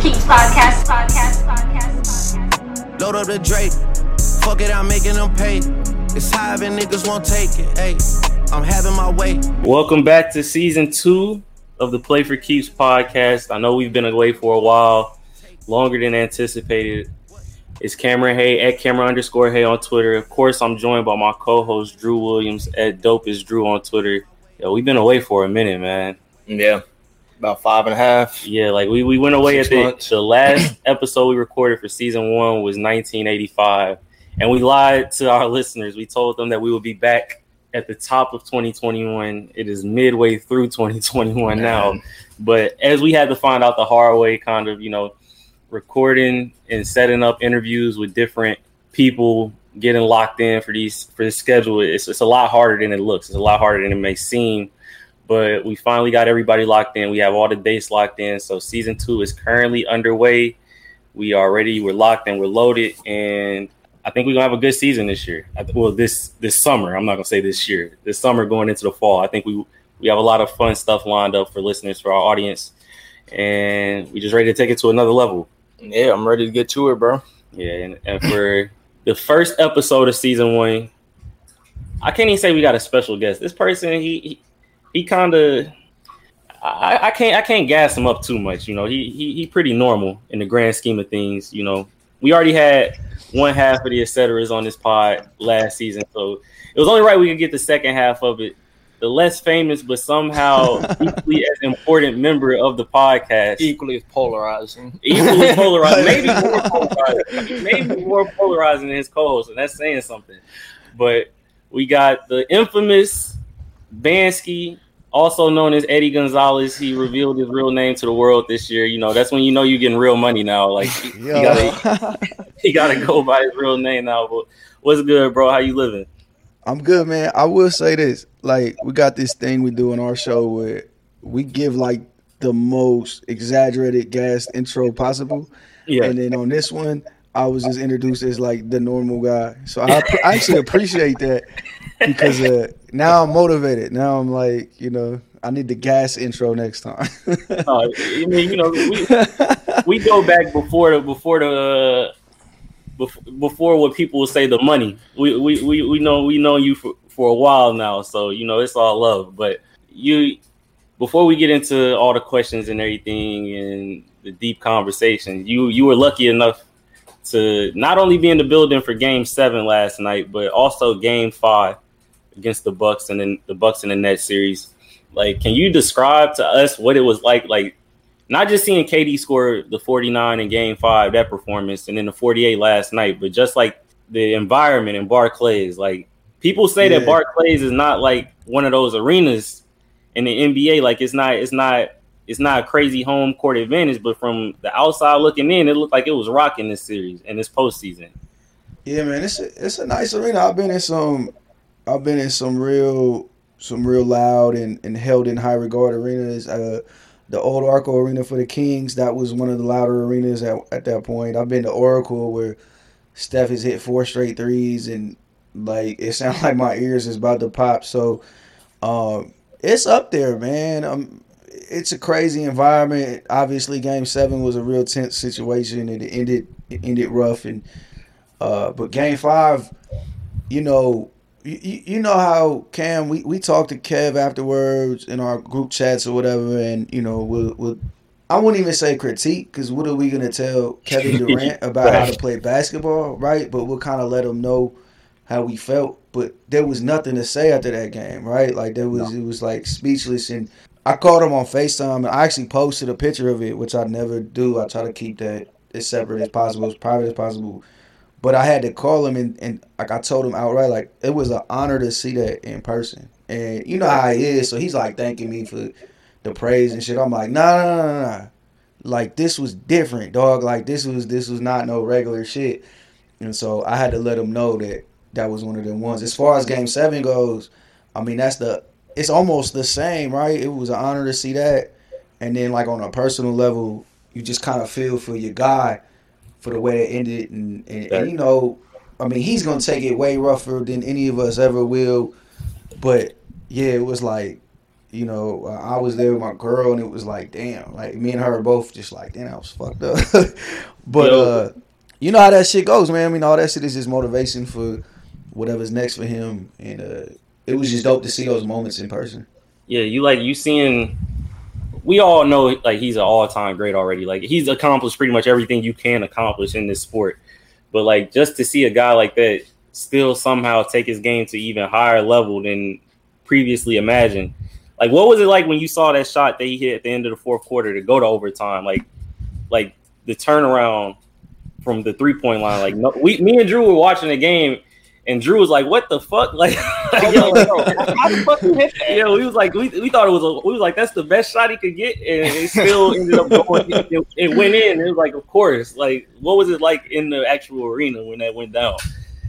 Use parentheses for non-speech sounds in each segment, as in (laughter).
for Keeps podcast, podcast, podcast, podcast. Load up the Drake. Fuck it, I'm making them pay. It's high and niggas won't take it. Hey, I'm having my way. Welcome back to season two of the Play for Keeps podcast. I know we've been away for a while, longer than anticipated. It's Cameron Hay at Cameron underscore Hay on Twitter. Of course, I'm joined by my co-host Drew Williams at Dope is Drew on Twitter. Yo, we've been away for a minute, man. Yeah, about five and a half. Yeah, like we, we went away at the, months. the last (clears throat) episode we recorded for season one was 1985, and we lied to our listeners. We told them that we would be back at the top of 2021. It is midway through 2021 now, but as we had to find out the hard way, kind of, you know, recording and setting up interviews with different people, getting locked in for these for the schedule, it's it's a lot harder than it looks. It's a lot harder than it may seem. But we finally got everybody locked in. We have all the dates locked in. So season two is currently underway. We are ready. We're locked and we're loaded. And I think we're gonna have a good season this year. Well, this this summer. I'm not gonna say this year. This summer going into the fall. I think we we have a lot of fun stuff lined up for listeners, for our audience, and we just ready to take it to another level. Yeah, I'm ready to get to it, bro. Yeah, and, and for the first episode of season one, I can't even say we got a special guest. This person, he he, he kind of, I, I can't I can't gas him up too much. You know, he he he pretty normal in the grand scheme of things. You know, we already had one half of the et ceteras on this pod last season, so it was only right we could get the second half of it. The less famous, but somehow (laughs) equally as important member of the podcast Equally as polarizing. equally (laughs) polarizing, maybe more polarizing, maybe more polarizing than his co-host, and that's saying something. But we got the infamous Bansky, also known as Eddie Gonzalez. He revealed his real name to the world this year. You know, that's when you know you're getting real money now. Like he gotta, (laughs) he gotta go by his real name now. But what's good, bro? How you living? I'm good, man. I will say this: like, we got this thing we do in our show where we give like the most exaggerated gas intro possible, Yeah, and then on this one, I was just introduced as like the normal guy. So I, I actually appreciate that because uh, now I'm motivated. Now I'm like, you know, I need the gas intro next time. (laughs) Uh, I mean, you know, we, we go back before the before the before, before what people will say the money. We we, we, we know we know you for, for a while now, so you know it's all love. But you before we get into all the questions and everything and the deep conversation, you you were lucky enough to not only be in the building for game seven last night, but also game five against the Bucks and then the Bucks in the net series. Like, can you describe to us what it was like? Like, not just seeing KD score the 49 in game five, that performance, and then the 48 last night, but just like the environment in Barclays. Like, people say that Barclays is not like one of those arenas in the NBA. Like, it's not, it's not, it's not a crazy home court advantage, but from the outside looking in, it looked like it was rocking this series and this postseason. Yeah, man, it's a, it's a nice arena. I've been in some, I've been in some real, some real loud and, and held in high regard arenas. Uh, the old Arco Arena for the Kings, that was one of the louder arenas at, at that point. I've been to Oracle where Steph has hit four straight threes and like it (laughs) sounds like my ears is about to pop. So, um, it's up there, man. Um, it's a crazy environment. Obviously, Game Seven was a real tense situation, and it ended it ended rough. And uh, but Game Five, you know, you, you know how Cam we, we talked to Kev afterwards in our group chats or whatever, and you know we'll, we'll I wouldn't even say critique because what are we gonna tell Kevin (laughs) Durant about how to play basketball, right? But we'll kind of let him know how we felt. But there was nothing to say after that game, right? Like there was it was like speechless and. I called him on FaceTime and I actually posted a picture of it, which I never do. I try to keep that as separate as possible, as private as possible. But I had to call him and, and like I told him outright, like it was an honor to see that in person. And you know how he is, so he's like thanking me for the praise and shit. I'm like, nah, nah, nah, nah. Like this was different, dog. Like this was this was not no regular shit. And so I had to let him know that that was one of them ones. As far as Game Seven goes, I mean that's the it's almost the same, right? It was an honor to see that. And then like on a personal level, you just kind of feel for your guy for the way it ended and, and, and you know, I mean he's gonna take it way rougher than any of us ever will. But yeah, it was like you know, I was there with my girl, and it was like, damn, like me and her both just like, damn, I was fucked up. (laughs) but Yo. uh, you know how that shit goes, man. I mean, all that shit is just motivation for whatever's next for him, and uh, it was just dope to see those moments in person. Yeah, you like you seeing. We all know like he's an all time great already. Like he's accomplished pretty much everything you can accomplish in this sport. But like just to see a guy like that still somehow take his game to even higher level than previously imagined. Like what was it like when you saw that shot that he hit at the end of the fourth quarter to go to overtime? Like like the turnaround from the three point line. Like no, we me and Drew were watching the game and Drew was like, "What the fuck?" (laughs) Like, oh, yo, yo, How the fuck you hit that? yeah, we was like, we, we thought it was, a, we was like, that's the best shot he could get, and it still ended up going. It, it went in. It was like, of course. Like, what was it like in the actual arena when that went down?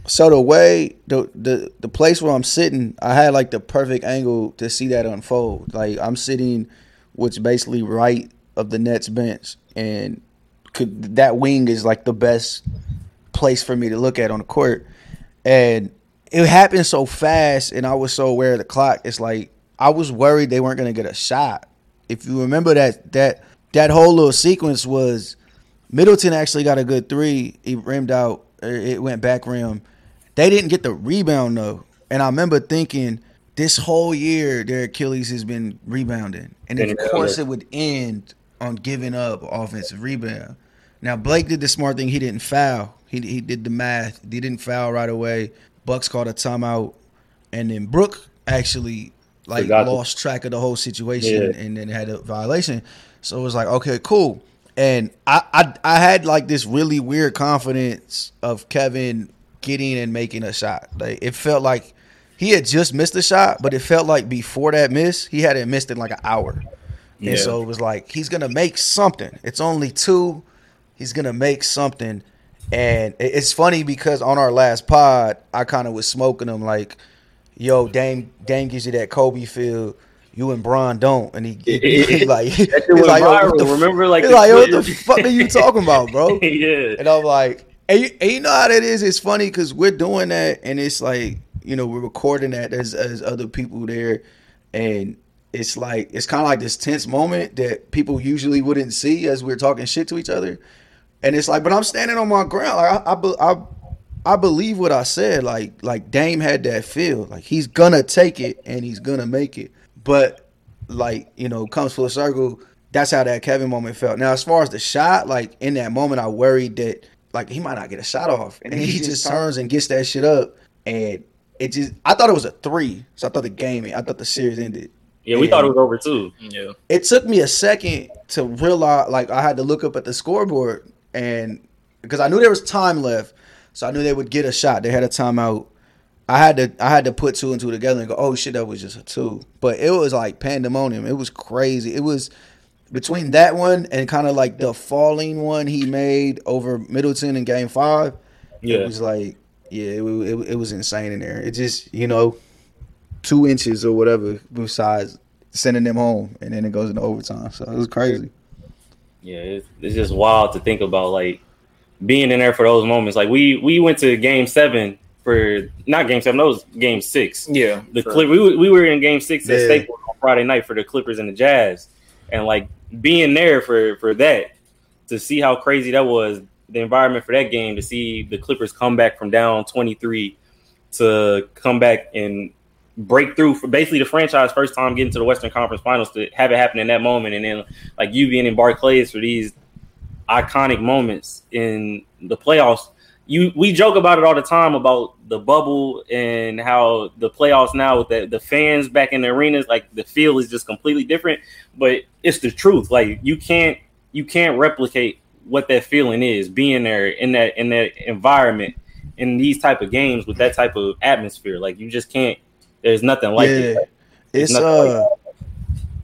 So the way the the the place where I'm sitting, I had like the perfect angle to see that unfold. Like I'm sitting, which basically right of the Nets bench, and could that wing is like the best place for me to look at on the court, and it happened so fast, and I was so aware of the clock. It's like I was worried they weren't gonna get a shot. If you remember that that that whole little sequence was Middleton actually got a good three. He rimmed out. Er, it went back rim. They didn't get the rebound though, and I remember thinking this whole year their Achilles has been rebounding, and of course it would end on giving up offensive rebound. Now Blake did the smart thing. He didn't foul. He he did the math. He didn't foul right away. Bucks called a timeout, and then Brook actually like lost track of the whole situation Yeah. and then had a violation. So it was like, okay, cool. And I, I I had like this really weird confidence of Kevin getting and making a shot. Like it felt like he had just missed a shot, but it felt like before that miss, he hadn't missed in like an hour. Yeah. And so it was like he's gonna make something. It's only two. He's gonna make something. And it's funny because on our last pod, I kind of was smoking him like, "Yo, Dame, Dame gives you that Kobe feel. You and Bron don't." And he, he, he (laughs) like, That shit he's like, "Yo, what viral. the Remember, like, he's like, "Yo, what the fuck are you talking about, bro?" (laughs) yeah, And I'm like, and you, and you know how that is? It's funny because we're doing that, and it's like, you know, we're recording that as as other people there, and it's like it's kind of like this tense moment that people usually wouldn't see as we're talking shit to each other, and it's like, but I'm standing on my ground. Like I, I, I, I believe what I said. Like like Dame had that feel. Like he's gonna take it and he's gonna make it. But like you know, comes full circle. That's how that Kevin moment felt. Now, as far as the shot, like in that moment, I worried that like he might not get a shot off, and he just turns and gets that shit up, and it just. I thought it was a three, so I thought the game, I thought the series ended. yeah. We thought it was over too. Yeah. It took me a second to realize, like I had to look up at the scoreboard, and because I knew there was time left, so I knew they would get a shot. They had a timeout. I had to I had to put two and two together and go, oh shit, that was just a two. But it was like pandemonium. It was crazy. It was between that one and kind of like the falling one he made over Middleton in Game Five. Yeah, It was like, yeah, it, it, it was insane in there. It just you know, two inches or whatever besides sending them home, and then it goes into overtime. So it was crazy. Yeah. It's, it's just wild to think about, like being in there for those moments. Like we we went to Game Seven for not Game Seven. That was Game Six. Yeah. the Sure. Clip. We, were- we were in Game Six at Yeah. Staples on Friday night for the Clippers and the Jazz, and like being there for for that to see how crazy that was. The environment for that game to see the Clippers come back from down twenty three to come back and break through for basically the franchise first time getting to the Western Conference Finals to have it happen in that moment, and then like you being in Barclays for these iconic moments in the playoffs. You we joke about it all the time about the bubble and how the playoffs now with the, the fans back in the arenas, like the feel is just completely different. But it's the truth. Like you can't you can't replicate what that feeling is being there in that in that environment in these type of games with that type of atmosphere. Like you just can't. There's nothing like it. Like, It's uh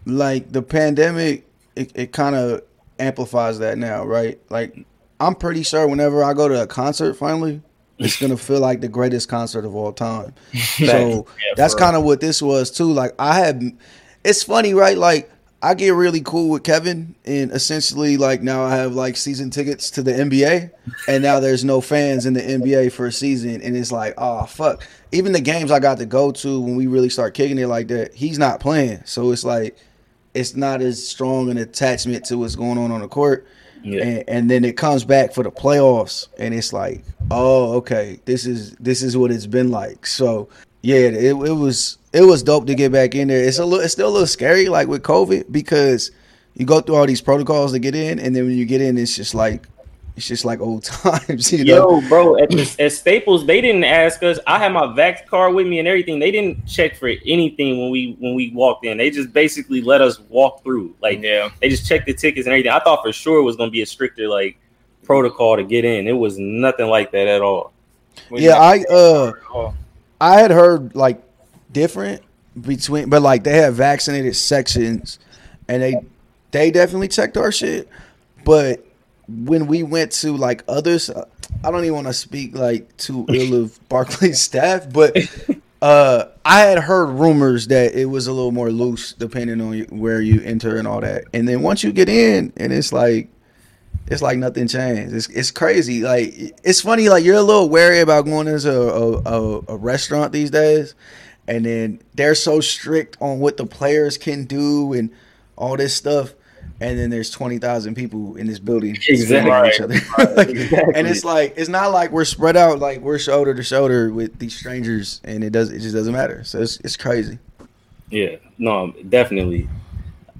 like the pandemic it, it kind of amplifies that now, right? Like I'm pretty sure whenever I go to a concert finally, it's gonna (laughs) feel like the greatest concert of all time. so Yeah, that's kind of what this was too. Like I had it's funny, right? Like I get really cool with Kevin, and essentially, like now I have like season tickets to the NBA, and now there's no fans in the NBA for a season, and it's like, oh fuck. Even the games I got to go to when we really start kicking it like that, he's not playing, so it's like, it's not as strong an attachment to what's going on on the court. Yeah. And, and then it comes back for the playoffs, and it's like, oh, okay, this is this is what it's been like. So yeah, it, it was it was dope to get back in there. It's a little, it's still a little scary, like with COVID, because you go through all these protocols to get in, and then when you get in, it's just like it's just like old (laughs) times. You know? Yo, bro, at, the, at Staples, they didn't ask us. I had my vax card with me and everything. They didn't check for anything when we when we walked in. They just basically let us walk through. Like, Yeah. they just checked the tickets and everything. I thought for sure it was gonna be a stricter like protocol to get in. It was nothing like that at all. Yeah, I uh I had heard like different between, but like they have vaccinated sections, and they they definitely checked our shit. But when we went to like others, uh, I don't even want to speak like too (laughs) ill of Barclays staff, but uh, I had heard rumors that it was a little more loose depending on where you enter and all that. And then once you get in, and it's like it's like nothing changed. It's it's crazy. Like it's funny. Like you're a little wary about going into a a, a restaurant these days, and then they're so strict on what the players can do and all this stuff. And then there's twenty thousand people in this building at each other. (laughs) Like, Exactly. And it's like it's not like we're spread out. Like we're shoulder to shoulder with these strangers, and it does it just doesn't matter. So it's it's crazy. Yeah, no, definitely.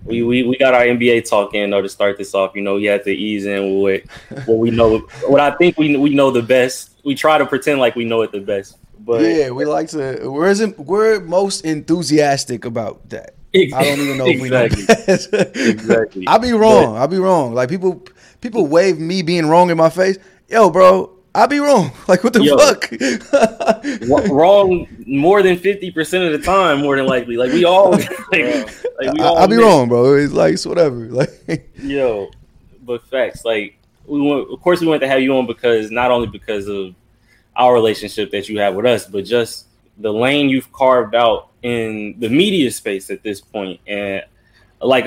We, we, we got our NBA talk in though to start this off. You know, we had to ease in with what we know. What I think we we know the best. We try to pretend like we know it the best, but yeah, we like to. We're we're most enthusiastic about that. I don't even know if we know exactly. (laughs) I'll be wrong. I'll be wrong. Like people, people wave me being wrong in my face. Yo, bro, I'll be wrong. (laughs) Like what the Yo. fuck? Wrong more than fifty percent of the time, more than likely. Like we all, (laughs) like, like we all I'll be miss. wrong, bro. It's like it's whatever. Like Yo, but facts. Like we want, of course, we want to have you on because not only because of our relationship that you have with us, but just the lane you've carved out in the media space at this point. And like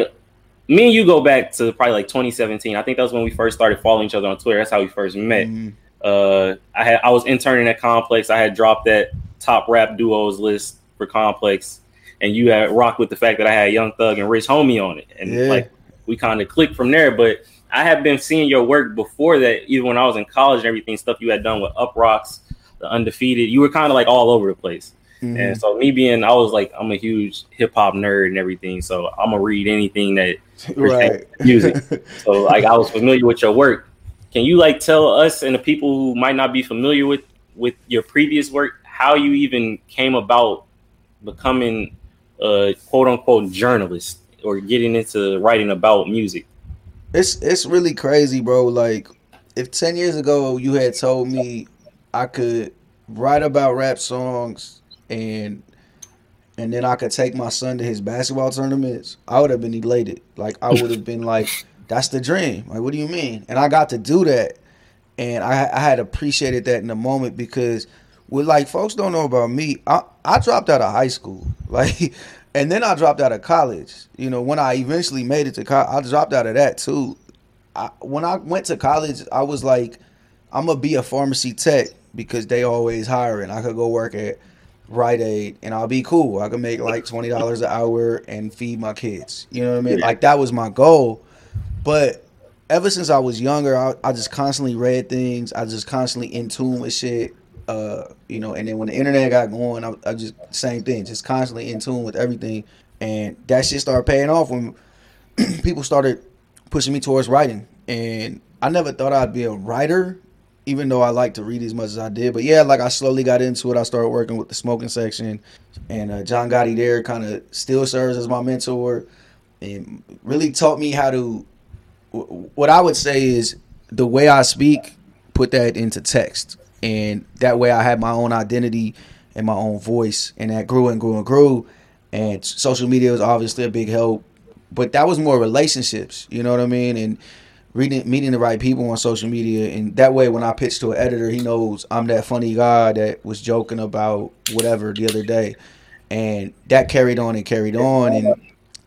me and you go back to probably like 2017. I think that was when we first started following each other on Twitter. That's how we first met. Mhm. Uh, I had I was interning at Complex. I had dropped that top rap duos list for Complex, and you had rocked with the fact that I had Young Thug and Rich Homie on it, and Yeah. like we kind of clicked from there. But I have been seeing your work before that, even when I was in college and everything, stuff you had done with Uproxx, the Undefeated. You were kind of like all over the place. Mhm. And so me being, I was like, I'm a huge hip hop nerd and everything, so I'm gonna read anything that (laughs) right. music. So like I was familiar with your work. Can you like tell us and the people who might not be familiar with with your previous work how you even came about becoming a quote unquote journalist or getting into writing about music? It's it's really crazy, bro. Like if ten years ago you had told me I could write about rap songs and and then I could take my son to his basketball tournaments, I would have been elated. Like I would have been like, "That's the dream." Like, what do you mean? And I got to do that, and I I had appreciated that in the moment because, with like folks don't know about me, I I dropped out of high school, (laughs) like, and then I dropped out of college. You know, when I eventually made it to college, I dropped out of that too. I, when I went to college, I was like, I'm gonna be a pharmacy tech because they always hiring. I could go work at Rite Aid and I'll be cool. I could make like twenty dollars an hour and feed my kids. You know what I mean? Like that was my goal. But ever since I was younger, I, I just constantly read things. I just constantly in tune with shit. Uh, you know, and then when the internet got going, I, I just same thing, just constantly in tune with everything, and that shit started paying off when (clears throat) people started pushing me towards writing. And I never thought I'd be a writer, even though I like to read as much as I did. But yeah, like I slowly got into it. I started working with the smoking section, and uh, John Gotti there kind of still serves as my mentor, and really taught me how to. wh- What I would say is the way I speak, put that into text, and that way I had my own identity and my own voice, and that grew and grew and grew. And social media was obviously a big help, but that was more relationships. You know what I mean? And reading, meeting the right people on social media, and that way, when I pitch to an editor, he knows I'm that funny guy that was joking about whatever the other day, and that carried on and carried on, and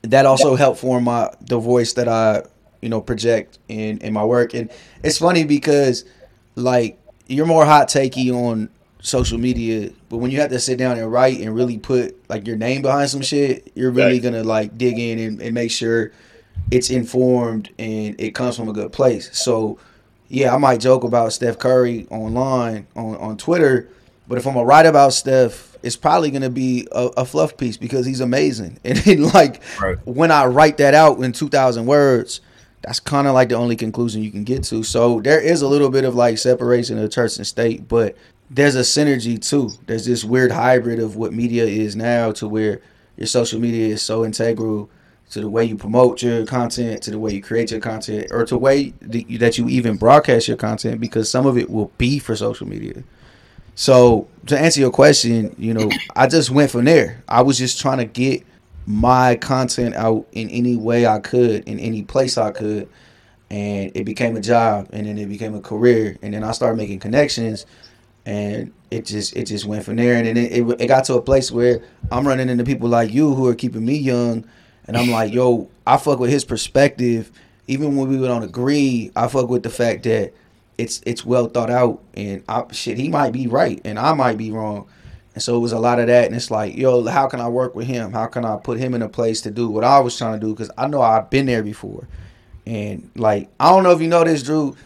that also helped form my the voice that I you know project in in my work. And it's funny because like you're more hot takey on social media, but when you have to sit down and write and really put like your name behind some shit, you're really Right. gonna like dig in and, and make sure it's informed and it comes from a good place. So yeah, I might joke about Steph Curry online on, on Twitter, but if I'm gonna write about Steph, it's probably gonna be a, a fluff piece because he's amazing. (laughs) And then, like Right. when I write that out in two thousand words, that's kind of like the only conclusion you can get to. So there is a little bit of like separation of church and state, but there's a synergy too. There's this weird hybrid of what media is now to where your social media is so integral to the way you promote your content, to the way you create your content, or to the way that you- that you even broadcast your content because some of it will be for social media. So to answer your question, you know, I just went from there. I was just trying to get my content out in any way I could, in any place I could, and it became a job, and then it became a career, and then I started making connections, and it just it just went from there, and then it, it, it got to a place where I'm running into people like you who are keeping me young, and I'm like, yo, I fuck with his perspective, even when we don't agree, I fuck with the fact that it's it's well thought out, and I, shit, he might be right, and I might be wrong. And so it was a lot of that, and it's like, yo, how can I work with him? How can I put him in a place to do what I was trying to do? Because I know I've been there before, and like, I don't know if you know this, Drew.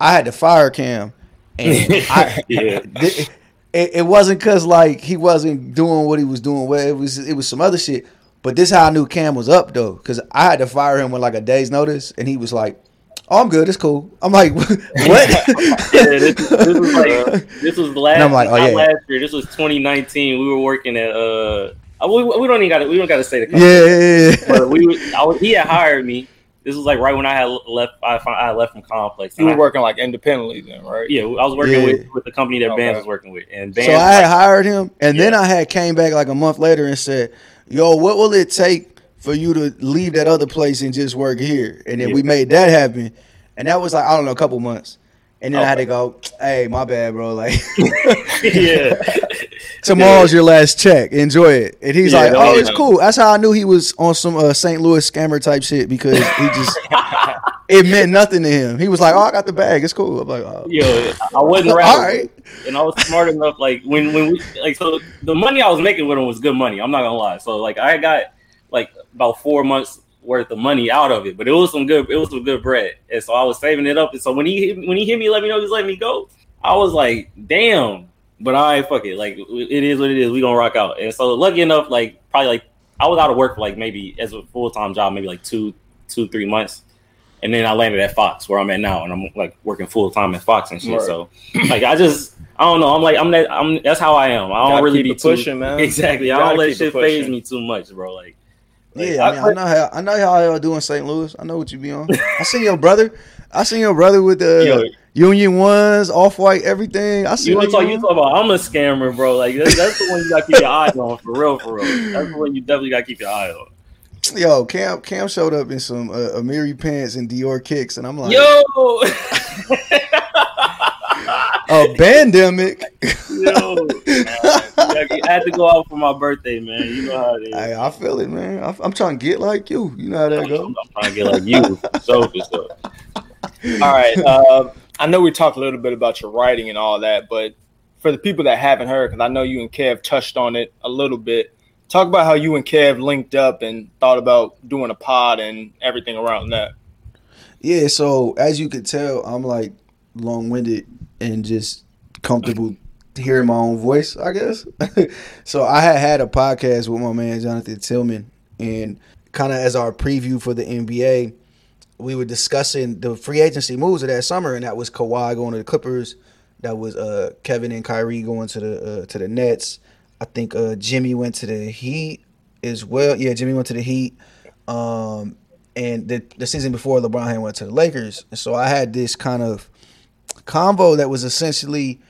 I had to fire Cam, and (laughs) I, Yeah. it, it, wasn't because like he wasn't doing what he was doing. Well, it was it was some other shit. But this how I knew Cam was up though, because I had to fire him with like a day's notice, and he was like, "Oh, I'm good. It's cool." I'm like, (laughs) "What?" Yeah, this, this was like (laughs) this was last. And I'm like, oh, not yeah. last year. This was 2019. We were working at uh. We, we don't even got to. We don't got to say the company. yeah, yeah, yeah. But we, was- I was, he had hired me. This was like right when I had left. I, found, I left from Complex. You And were I- working like independently then, right? Yeah, I was working Yeah. with, with the company that Okay. Bands was working with, and Bands. So I had like, hired him, and then I had came back like a month later and said, "Yo, what will it take for you to leave that other place and just work here?" And then we made that happen, and that was like I don't know a couple months, and then I had to go, "Hey, my bad, bro. Like (laughs) yeah, (laughs) tomorrow's your last check. Enjoy it." And he's Yeah, like, "Oh, yeah. it's cool." That's how I knew he was on some uh, St. Louis scammer type shit because he just (laughs) it meant nothing to him. He was like, "Oh, I got the bag. It's cool." I'm like, "Oh, yo, I wasn't all rather, right." and I was smart enough. Like when when we like so the money I was making with him was good money. I'm not gonna lie. So like I got like about four months worth of money out of it, but it was some good. It was some good bread, and so I was saving it up. And so when he hit- when he hit me, let me know, just letting me go. I was like, damn. But I fuck it. Like it is what it is. We gonna rock out. And so lucky enough, like probably like I was out of work for like maybe as a full time job, maybe like two two three months. And then I landed at Fox, where I'm at now, and I'm like working full time at Fox and shit. Right. So, (clears throat) like, I just, I don't know. I'm like, I'm that, I'm. That's how I am. I don't really be too- pushing, man. (laughs) Exactly. I don't let shit phase me too much, bro. Like, like, Yeah, I, mean, I know how I know how y'all do in St. Louis. I know what you be on. I seen your brother. I seen your brother with the Yo. Union ones, off white, everything. I see. You, what talk, you talk about. I'm a scammer, bro. Like that's, that's the one you gotta keep your eye on for real, for real. That's the one you definitely gotta keep your eye on. Yo, Cam Cam showed up in some uh, Amiri pants and Dior kicks, and I'm like, Yo, (laughs) a pandemic. (laughs) yo, I had to go out for my birthday, man. You know how it is. Hey, I feel it, man. I, I'm trying to get like you. You know how that I'm. I'm trying to get like you, so for sure. (laughs) All right. Uh, I know we talked a little bit about your writing and all that, but for the people that haven't heard, because I know you and Kev touched on it a little bit, talk about how you and Kev linked up and thought about doing a pod and everything around that. Yeah, so as you could tell, I'm like long winded and just comfortable hearing my own voice, I guess. (laughs) so I had had a podcast with my man Jonathan Tillman, and kind of as our preview for the NBA, we were discussing the free agency moves of that summer, and that was Kawhi going to the Clippers, that was uh, Kevin and Kyrie going to the uh, to the Nets. I think uh, Jimmy went to the Heat as well. Yeah, Jimmy went to the Heat. Um, and the, the season before LeBron had went to the Lakers. And so I had this kind of combo that was essentially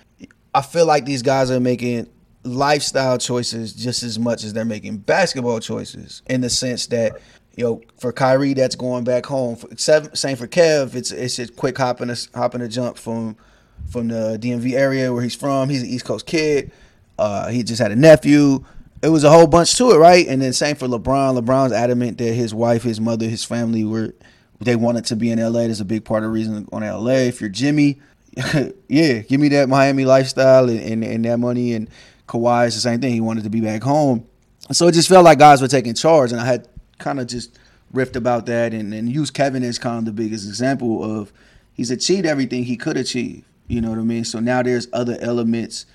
I feel like these guys are making lifestyle choices just as much as they're making basketball choices in the sense that you know for Kyrie that's going back home for, same for Kev it's it's a quick hop and a hop and a jump from from the DMV area where he's from he's an East Coast kid uh, he just had a nephew it was a whole bunch to it, right? And then same for LeBron. LeBron's adamant that his wife, his mother, his family were they wanted to be in LA. There's a big part of the reason on LA. If you're Jimmy, (laughs) yeah, give me that Miami lifestyle and, and, and that money. And Kawhi is the same thing. He wanted to be back home. So it just felt like guys were taking charge, and I had kind of just riffed about that and, and used Kevin as kind of the biggest example of he's achieved everything he could achieve. You know what I mean? So now there's other elements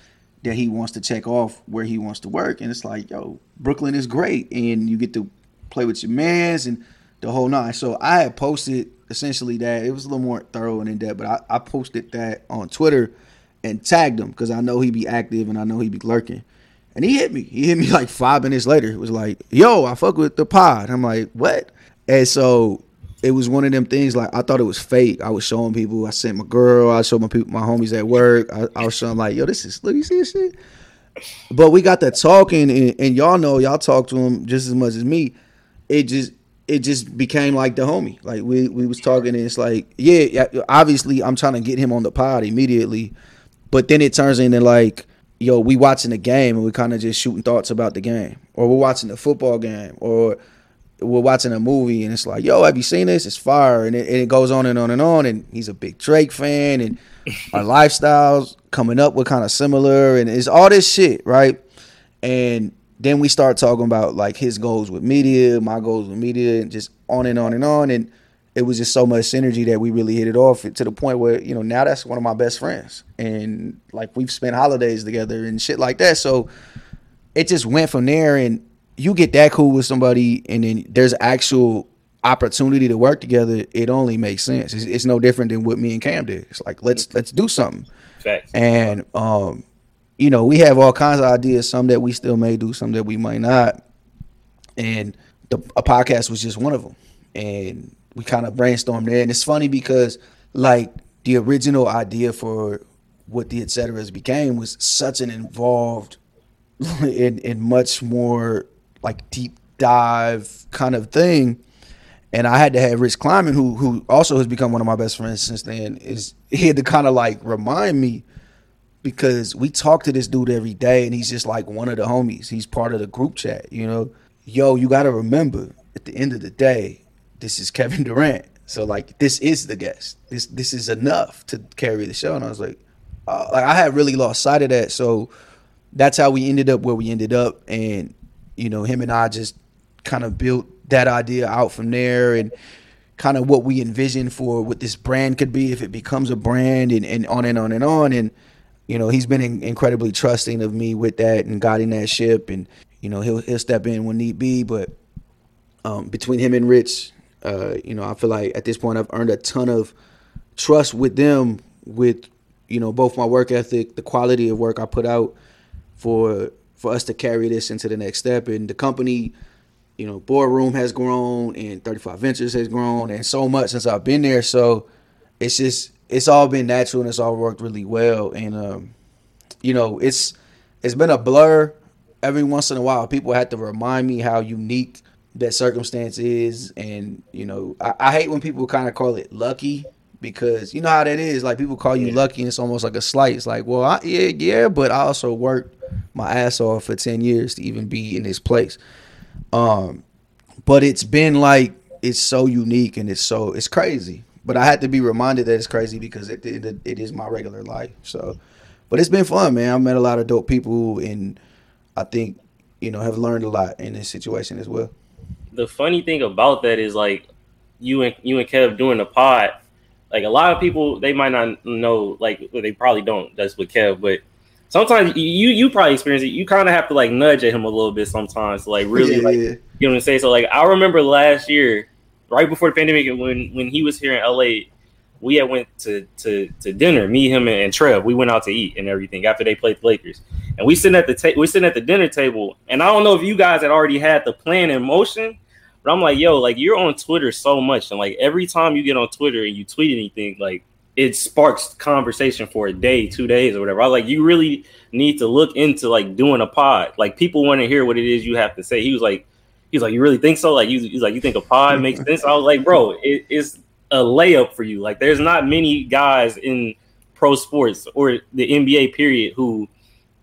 that he wants to check off where he wants to work. And it's like, yo, Brooklyn is great. And you get to play with your mans and the whole nine. So I had posted essentially that it was a little more thorough and in depth, but I, I posted that on Twitter and tagged him because I know he'd be active and I know he'd be lurking. And he hit me. He hit me like five minutes later. It was like, yo, I fuck with the pod. I'm like, what? And so it was one of them things like I thought it was fake. I was showing people. I sent my girl. I showed my people, my homies at work. I, I was showing like, yo, this is look. You see this shit. But we got that talking, and, and y'all know y'all talk to him just as much as me. It just it just became like the homie. Like we we was talking, and it's like, yeah, obviously I'm trying to get him on the pod immediately, but then it turns into like, yo, we watching the game and we kind of just shooting thoughts about the game, or we're watching the football game, or we're watching a movie and it's like, yo, have you seen this? It's fire, and it, and it goes on and on and on. And he's a big Drake fan, and (laughs) our lifestyles coming up were kind of similar, and it's all this shit, right? And then we start talking about like his goals with media, my goals with media, and just on and on and on. And it was just so much synergy that we really hit it off to the point where you know now that's one of my best friends, and like we've spent holidays together and shit like that. So it just went from there and you get that cool with somebody and then there's actual opportunity to work together, it only makes sense. It's, it's, no different than what me and Cam did. It's like let's let's do something. Facts. And um, you know, we have all kinds of ideas. Some that we still may do, some that we might not. And the a podcast was just one of them. And we kind of brainstormed there. And it's funny because like the original idea for what the etceteras became was such an involved (laughs) and, and much more like deep dive kind of thing. And I had to have Rich Kleiman, who who also has become one of my best friends since then, is (laughs) he had to kind of like remind me because we talk to this dude every day and he's just like one of the homies. He's part of the group chat, you know. Yo, you gotta remember, at the end of the day, this is Kevin Durant. So like this is the guest. This this is enough to carry the show. And I was like, uh, like I had really lost sight of that. So that's how we ended up where we ended up. And you know, him and I just kind of built that idea out from there and kind of what we envisioned for what this brand could be if it becomes a brand and, and on and on and on. And, you know, he's been in, incredibly trusting of me with that and guiding that ship. And, you know, he'll, he'll step in when need be. But um, between him and Rich, uh, you know, I feel like at this point I've earned a ton of trust with them with, you know, both my work ethic, the quality of work I put out for for us to carry this into the next step. And the company, you know, boardroom has grown and 35 Ventures has grown and so much since I've been there. So it's just it's all been natural and it's all worked really well. And um, you know, it's it's been a blur every once in a while. People have to remind me how unique that circumstance is. And, you know, I, I hate when people kind of call it lucky because you know how that is. Like people call you yeah. lucky, and it's almost like a slight. It's like, well, I, yeah, yeah, but I also worked my ass off for ten years to even be in this place. Um, but it's been like it's so unique and it's so it's crazy. But I had to be reminded that it's crazy because it it, it is my regular life. So, but it's been fun, man. I've met a lot of dope people, and I think you know have learned a lot in this situation as well. The funny thing about that is like you and you and Kev doing the pod like a lot of people, they might not know, like well, they probably don't. That's with Kev, but sometimes you you probably experience it. You kind of have to like nudge at him a little bit sometimes, like really, yeah, like, yeah. you know what I'm saying. So like I remember last year, right before the pandemic, when when he was here in LA, we had went to to to dinner. Me, him, and, and Trev. We went out to eat and everything after they played the Lakers. And we sitting at the ta- we sitting at the dinner table. And I don't know if you guys had already had the plan in motion, but I'm like, yo, like you're on Twitter so much, and like every time you get on Twitter and you tweet anything, like it sparks conversation for a day, two days, or whatever. I like you really need to look into like doing a pod. Like people want to hear what it is you have to say. He was like, he's like, you really think so? Like you, he's like, you think a pod makes (laughs) sense? I was like, bro, it, it's a layup for you. Like there's not many guys in pro sports or the NBA period who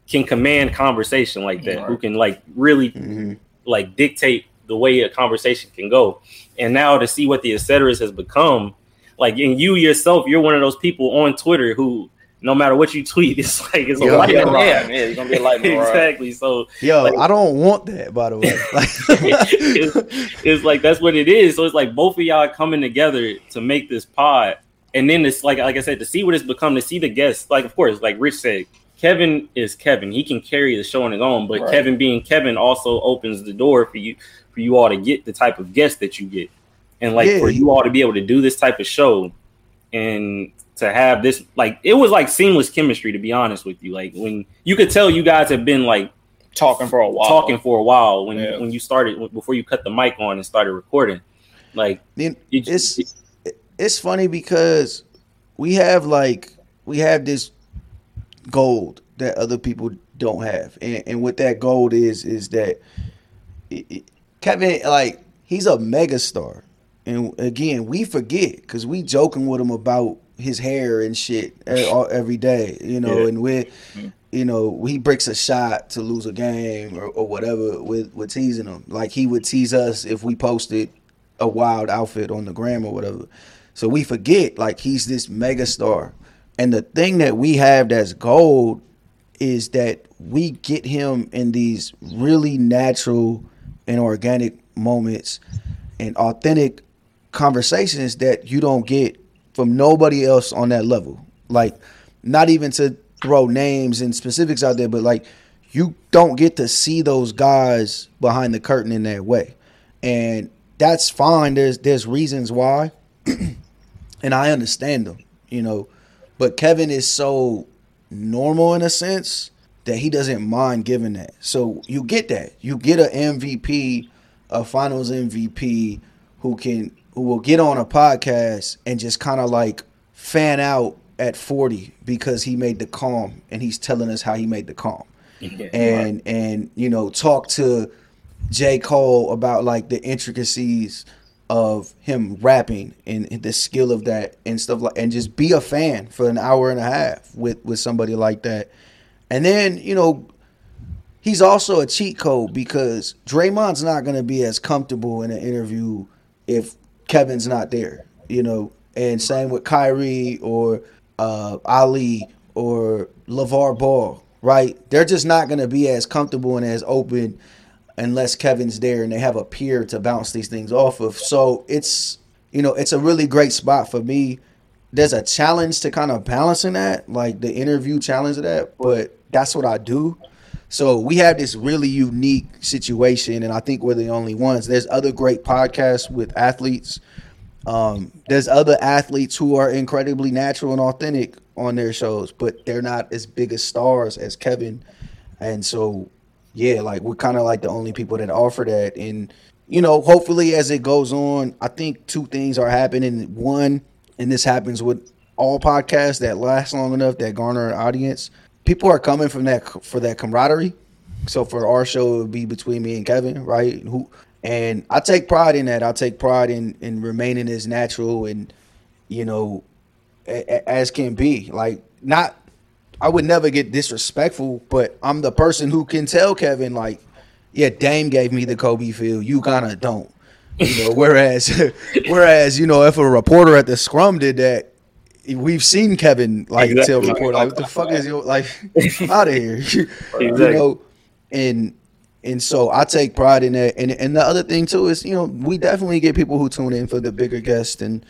can command conversation like that, who can like really hmm like dictate the way a conversation can go. And now to see what the et has become, like in you yourself, you're one of those people on Twitter who no matter what you tweet, (laughs) it's like it's a Yeah, lightning yeah, rod. yeah, yeah, gonna be a lightning (laughs) rod. exactly. So Yo, Like- I don't want that. By the way, (laughs) it's, like, it's like that's what it is. So it's like both of y'all coming together to make this pod, and then it's like like I said to see what it's become, to see the guests. Like of course, like Rich said, Kevin is Kevin. He can carry the show on his own, but Right. Kevin being Kevin also opens the door for you for you all to get the type of guests that you get, and like Yeah, for he- you all to be able to do this type of show, and to have this like it was like seamless chemistry. To be honest with you, like when you could tell you guys have been like talking for a while. talking for a while when Yeah. when you started before you cut the mic on and started recording. Like then you it's it's funny because we have like we have this gold that other people don't have, and, and what that gold is is that it, it- Kevin like he's a megastar, and again we forget because we joking with him about his hair and shit every day, you know, Yeah. and we mm-hmm. you know, he breaks a shot to lose a game or, or whatever with, with teasing him. Like he would tease us if we posted a wild outfit on the gram or whatever. So we forget like he's this mega star. And the thing that we have that's gold is that we get him in these really natural and organic moments and authentic conversations that you don't get from nobody else on that level. Like, not even to throw names and specifics out there, but like, you don't get to see those guys behind the curtain in that way, and that's fine. There's there's reasons why, (clears throat) and I understand them, you know. But Kevin is so normal in a sense that he doesn't mind giving that. So you get that. You get an MVP, a finals MVP who can who will get on a podcast and just kind of like fan out at 40 because he made the calm and he's telling us how he made the calm. And and you know, talk to J. Cole about like the intricacies of him rapping and the skill of that and stuff like and just be a fan for an hour and a half with with somebody like that. And then, you know, he's also a cheat code because Draymond's not going to be as comfortable in an interview if Kevin's not there, you know. And same with Kyrie or uh, Ali or LaVar Ball, right? They're just not going to be as comfortable and as open unless Kevin's there and they have a peer to bounce these things off of. So it's, you know, it's a really great spot for me. There's a challenge to kind of balancing that, like the interview challenge of that, but that's what I do. So we have this really unique situation, and I think we're the only ones. There's other great podcasts with athletes. Um, there's other athletes who are incredibly natural and authentic on their shows, but they're not as big as stars as Kevin. And so, yeah, like we're kind of like the only people that offer that. And you know, hopefully as it goes on, I think two things are happening. One, and this happens with all podcasts that last long enough that garner an audience. People are coming from that for that camaraderie. So for our show, it would be between me and Kevin, right? Who and I take pride in that. I take pride in in remaining as natural and you know a- a- as can be. Like not, I would never get disrespectful, but I'm the person who can tell Kevin like, yeah, Dame gave me the Kobe feel. You kind of don't. You know, (laughs) whereas, (laughs) whereas you know, if a reporter at the scrum did that, we've seen Kevin like tell Exactly. reporter like, what the fuck is your like (laughs) out of here, (laughs) you know, and and so I take pride in that. And and the other thing too is you know we definitely get people who tune in for the bigger guests and.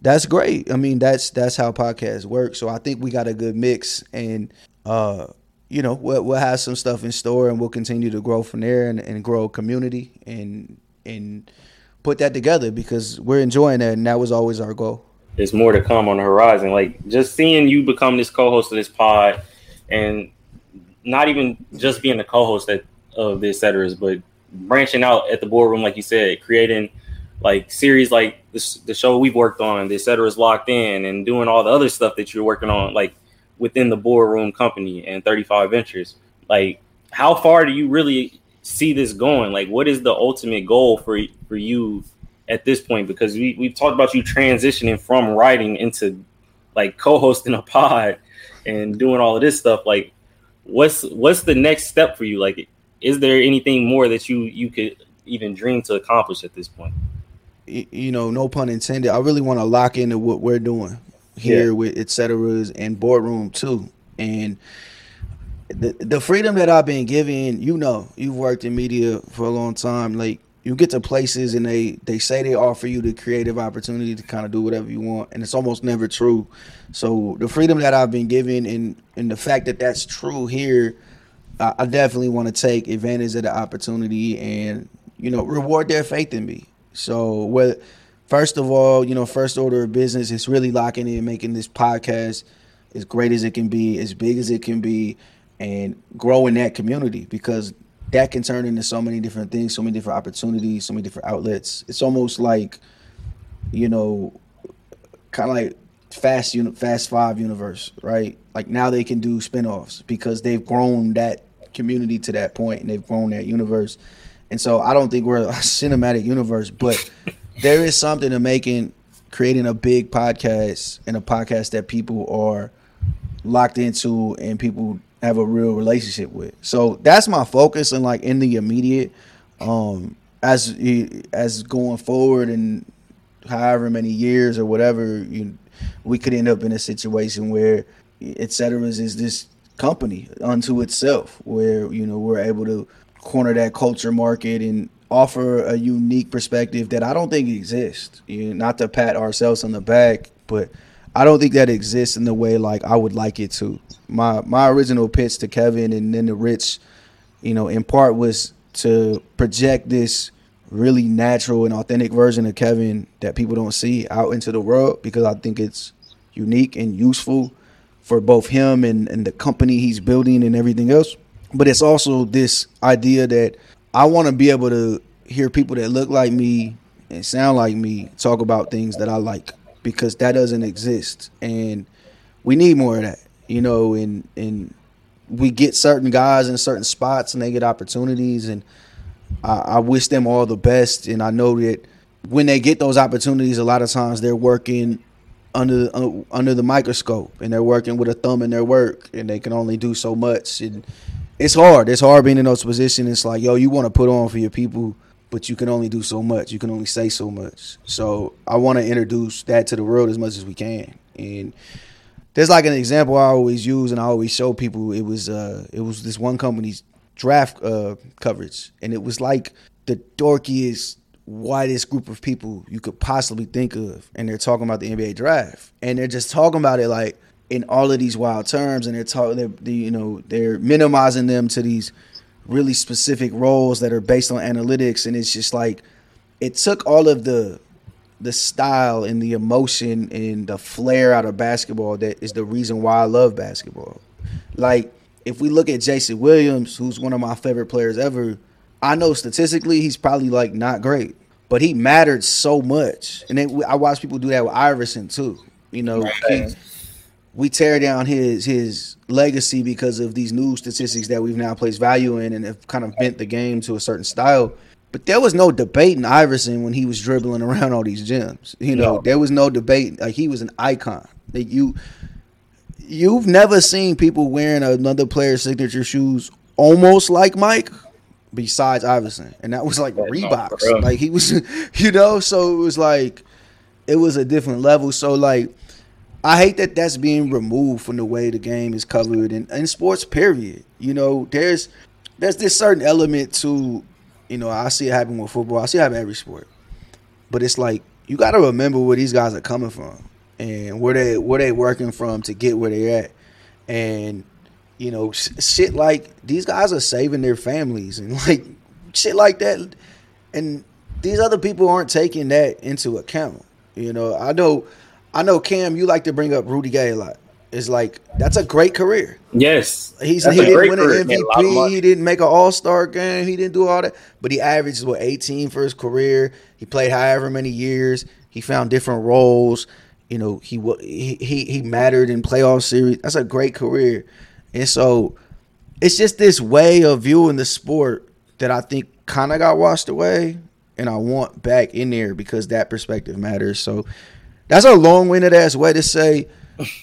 That's great. I mean, that's that's how podcasts work. So I think we got a good mix, and uh, you know, we'll, we'll have some stuff in store, and we'll continue to grow from there, and, and grow community, and and put that together because we're enjoying that, and that was always our goal. There's more to come on the horizon. Like just seeing you become this co-host of this pod, and not even just being the co-host at, of the et ceteras, but branching out at the boardroom, like you said, creating like series like this, the show we've worked on, the et ceteras locked in, and doing all the other stuff that you're working on, like within the boardroom company and 35 Ventures. Like, how far do you really see this going? Like, what is the ultimate goal for for you at this point? Because we we've talked about you transitioning from writing into like co-hosting a pod and doing all of this stuff. Like, what's what's the next step for you? Like, is there anything more that you you could even dream to accomplish at this point? you know, no pun intended. I really want to lock into what we're doing here Yeah. with et ceteras and boardroom too. And the the freedom that I've been given, you know, you've worked in media for a long time. Like you get to places and they they say they offer you the creative opportunity to kind of do whatever you want, and it's almost never true. So the freedom that I've been given and and the fact that that's true here, I, I definitely want to take advantage of the opportunity and you know reward their faith in me. So whether first of all, you know, first order of business is really locking in, making this podcast as great as it can be, as big as it can be, and growing that community because that can turn into so many different things, so many different opportunities, so many different outlets. It's almost like, you know, kind of like fast uni- fast five universe, right? Like now they can do spinoffs because they've grown that community to that point and they've grown that universe. And so I don't think we're a (laughs) cinematic universe, but (laughs) there is something to making creating a big podcast and a podcast that people are locked into and people have a real relationship with. So that's my focus and like in the immediate um as as going forward and however many years or whatever you we could end up in a situation where et cetera is this company unto itself where you know we're able to corner that culture market and offer a unique perspective that I don't think exists. You know, not to pat ourselves on the back, but I don't think that exists in the way like I would like it to. My my original pitch to Kevin and then the Rich, you know, in part was to project this really natural and authentic version of Kevin that people don't see out into the world because I think it's unique and useful for both him and, and the company he's building and everything else. But it's also this idea that I want to be able to hear people that look like me and sound like me talk about things that I like because that doesn't exist. And we need more of that, you know, and and we get certain guys in certain spots and they get opportunities and I, I wish them all the best and I know that when they get those opportunities a lot of times they're working under uh, under the microscope and they're working with a thumb in their work and they can only do so much and it's hard. It's hard being in those positions. It's like, yo, you want to put on for your people, but you can only do so much. You can only say so much. So I want to introduce that to the world as much as we can. And there's like an example I always use and I always show people. It was uh, it was this one company's draft uh, coverage, and it was like the dorkiest, whitest group of people you could possibly think of, and they're talking about the NBA draft, and they're just talking about it like in all of these wild terms, and they're talking, they're, they, you know, they're minimizing them to these really specific roles that are based on analytics, and it's just like it took all of the the style and the emotion and the flair out of basketball that is the reason why I love basketball. Like if we look at Jason Williams, who's one of my favorite players ever, I know statistically he's probably like not great, but he mattered so much. And then I watch people do that with Iverson too. You know, he, we tear down his his legacy because of these new statistics that we've now placed value in and have kind of bent the game to a certain style. But there was no debate in Iverson when he was dribbling around all these gyms. You know, No. there was no debate. Like he was an icon. Like you, you've never seen people wearing another player's signature shoes almost like Mike, besides Iverson, and that was like Yeah, Reeboks. like he was, (laughs) you know. So it was like, it was a different level. So like, I hate that that's being removed from the way the game is covered in, in sports. Period. You know, there's there's this certain element to, you know, I see it happen with football. I see it happen every sport, but it's like you got to remember where these guys are coming from and where they where they working from to get where they're at, and you know, sh- shit like these guys are saving their families and (laughs) like shit like that, and these other people aren't taking that into account. You know, I know, I know, Cam, you like to bring up Rudy Gay a lot. It's like that's a great career. Yes, He's he didn't win career. an Made a lot of MVP. He didn't make an All Star game. He didn't do all that, but he averages what 18 for his career. He played however many years. He found different roles. You know, he he, he mattered in playoff series. That's a great career, and so it's just this way of viewing the sport that I think kind of got washed away, and I want back in there because that perspective matters. So that's a long-winded ass way to say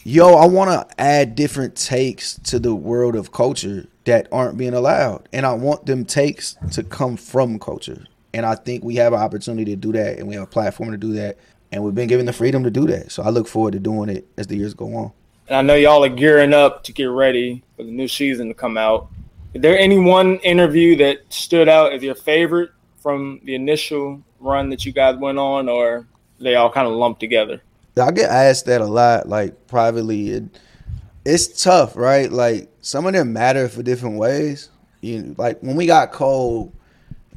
yo, I want to add different takes to the world of culture that aren't being allowed, and I want them takes to come from culture. And I think we have an opportunity to do that, and we have a platform to do that, and we've been given the freedom to do that. So I look forward to doing it as the years go on. And I know y'all are gearing up to get ready for the new season to come out. Is there any one interview that stood out as your favorite from the initial run that you guys went on, or they all kind of lumped together? I get asked that a lot, like privately. It, it's tough, right? Like some of them matter for different ways. You know, like when we got Cole,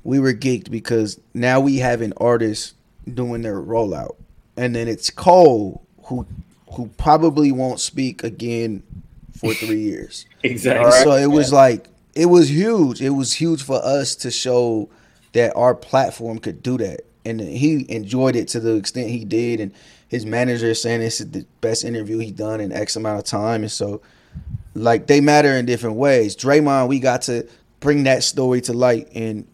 we were geeked because now we have an artist doing their rollout, and then it's Cole who who probably won't speak again for three (laughs) years. Exactly. So it was like it was huge. It was huge for us to show that our platform could do that, and he enjoyed it to the extent he did. And his manager is saying this is the best interview he done in X amount of time, and so like they matter in different ways. Draymond, we got to bring that story to light, and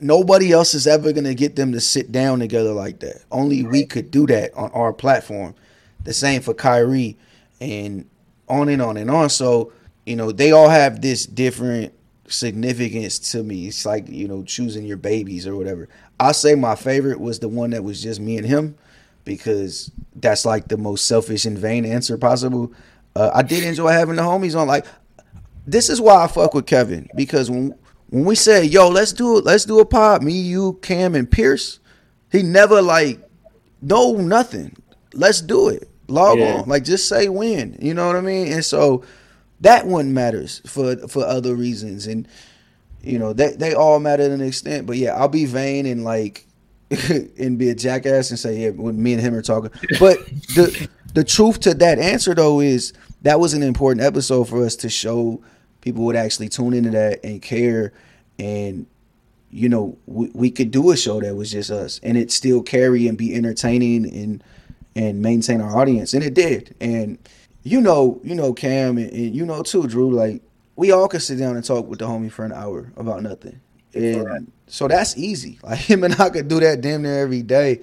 nobody else is ever gonna get them to sit down together like that. Only we could do that on our platform. The same for Kyrie, and on and on and on. So you know they all have this different significance to me. It's like you know choosing your babies or whatever. I say my favorite was the one that was just me and him because that's like the most selfish and vain answer possible. Uh, I did enjoy having the homies on. Like this is why I fuck with Kevin because when when we say yo let's do it let's do a pod me you Cam and Pierce he never like no nothing let's do it log Yeah. on like just say when you know what I mean and so that one matters for for other reasons. And you know they they all matter to an extent but yeah I'll be vain and like (laughs) and be a jackass and say yeah when me and him are talking. But the the truth to that answer though is that was an important episode for us to show people would actually tune into that and care. And you know we, we could do a show that was just us and it still carry and be entertaining and and maintain our audience. And it did. And you know you know cam and, and you know too drew like we all can sit down and talk with the homie for an hour about nothing. And so that's easy. (laughs) Like him and i could do that damn near every day.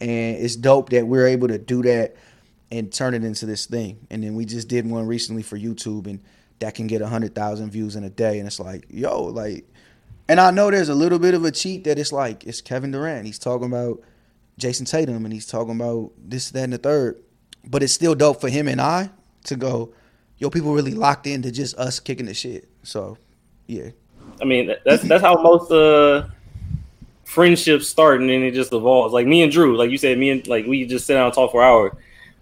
And it's dope that we're able to do that and turn it into this thing. And then we just did one recently for youtube and that can get 100000 views in a day. And it's like yo like and I know there's a little bit of a cheat that it's like it's Kevin Durant. He's talking about Jayson Tatum and he's talking about this, that, and the third. But it's still dope for him and I to go, yo, people really locked into just us kicking the shit. So, yeah. I mean, that's that's how most uh friendships start, and then it just evolves. Like me and Drew, like you said, me and like we just sit down and talk for hours.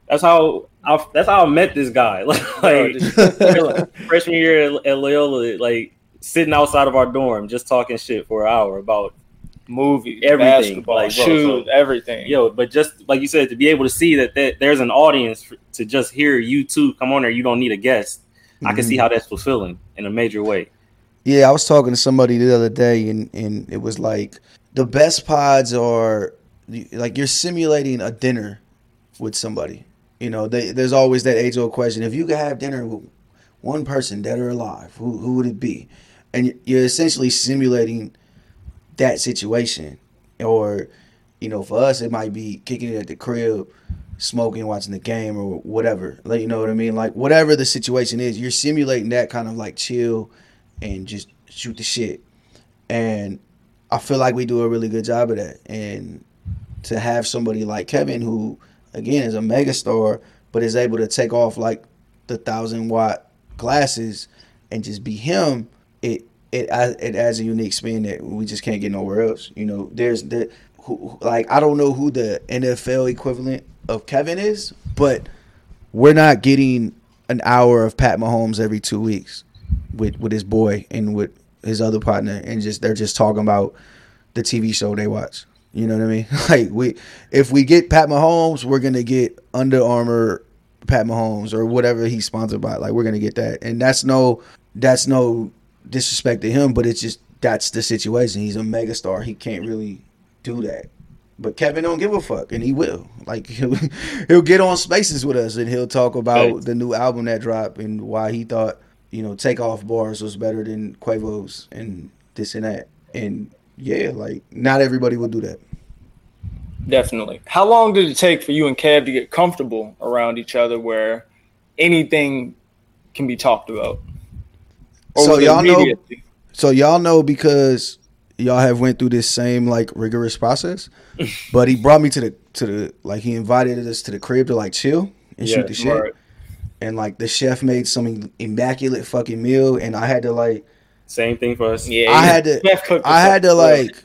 That's how I, that's how I met this guy. (laughs) Like, (laughs) like freshman year at, at Loyola, like sitting outside of our dorm, just talking shit for an hour about Movies, Everything, basketball, like, bro, shoes, so- everything. yo. But just like you said, to be able to see that there- there's an audience for, to just hear you two come on there, you don't need a guest. I can see mhm. how that's fulfilling in a major way. Yeah, I was talking to somebody the other day, and and it was like the best pods are like you're simulating a dinner with somebody. You know, they, there's always that age old question: if you could have dinner with one person, dead or alive, who who would it be? And you're essentially simulating that situation, or you know, for us, it might be kicking it at the crib, smoking, watching the game, or whatever. Like, you know what I mean? Like, whatever the situation is, you're simulating that kind of like chill and just shoot the shit. And I feel like we do a really good job of that. And to have somebody like Kevin, who again is a megastar, but is able to take off like the thousand watt glasses and just be him, it it it adds a unique spin that we just can't get nowhere else. You know, there's the who, like I don't know who the NFL equivalent of Kevin is, but we're not getting an hour of Pat Mahomes every two weeks with with his boy and with his other partner, and just they're just talking about the TV show they watch. You know what I mean? (laughs) Like we, if we get Pat Mahomes, we're gonna get Under Armour Pat Mahomes or whatever he's sponsored by. Like we're gonna get that, and that's no, that's no disrespect to him, but it's just that's the situation. He's a megastar. He can't really do that. But Kevin don't give a fuck, and he will. Like (laughs) he'll, he'll get on Spaces with us, and he'll talk about Right. the new album that dropped and why he thought you know Takeoff bars was better than Quavo's and this and that. And yeah, like not everybody will do that. Definitely. How long did it take for you and Kev to get comfortable around each other where anything can be talked about. So y'all know- So y'all know because y'all have went through this same like rigorous process. (laughs) but he brought me to the to the like he invited us to the crib to like chill and shoot the shit. right. And like the chef made some immaculate fucking meal, and I had to like Same thing for us. Yeah, I had to I had to like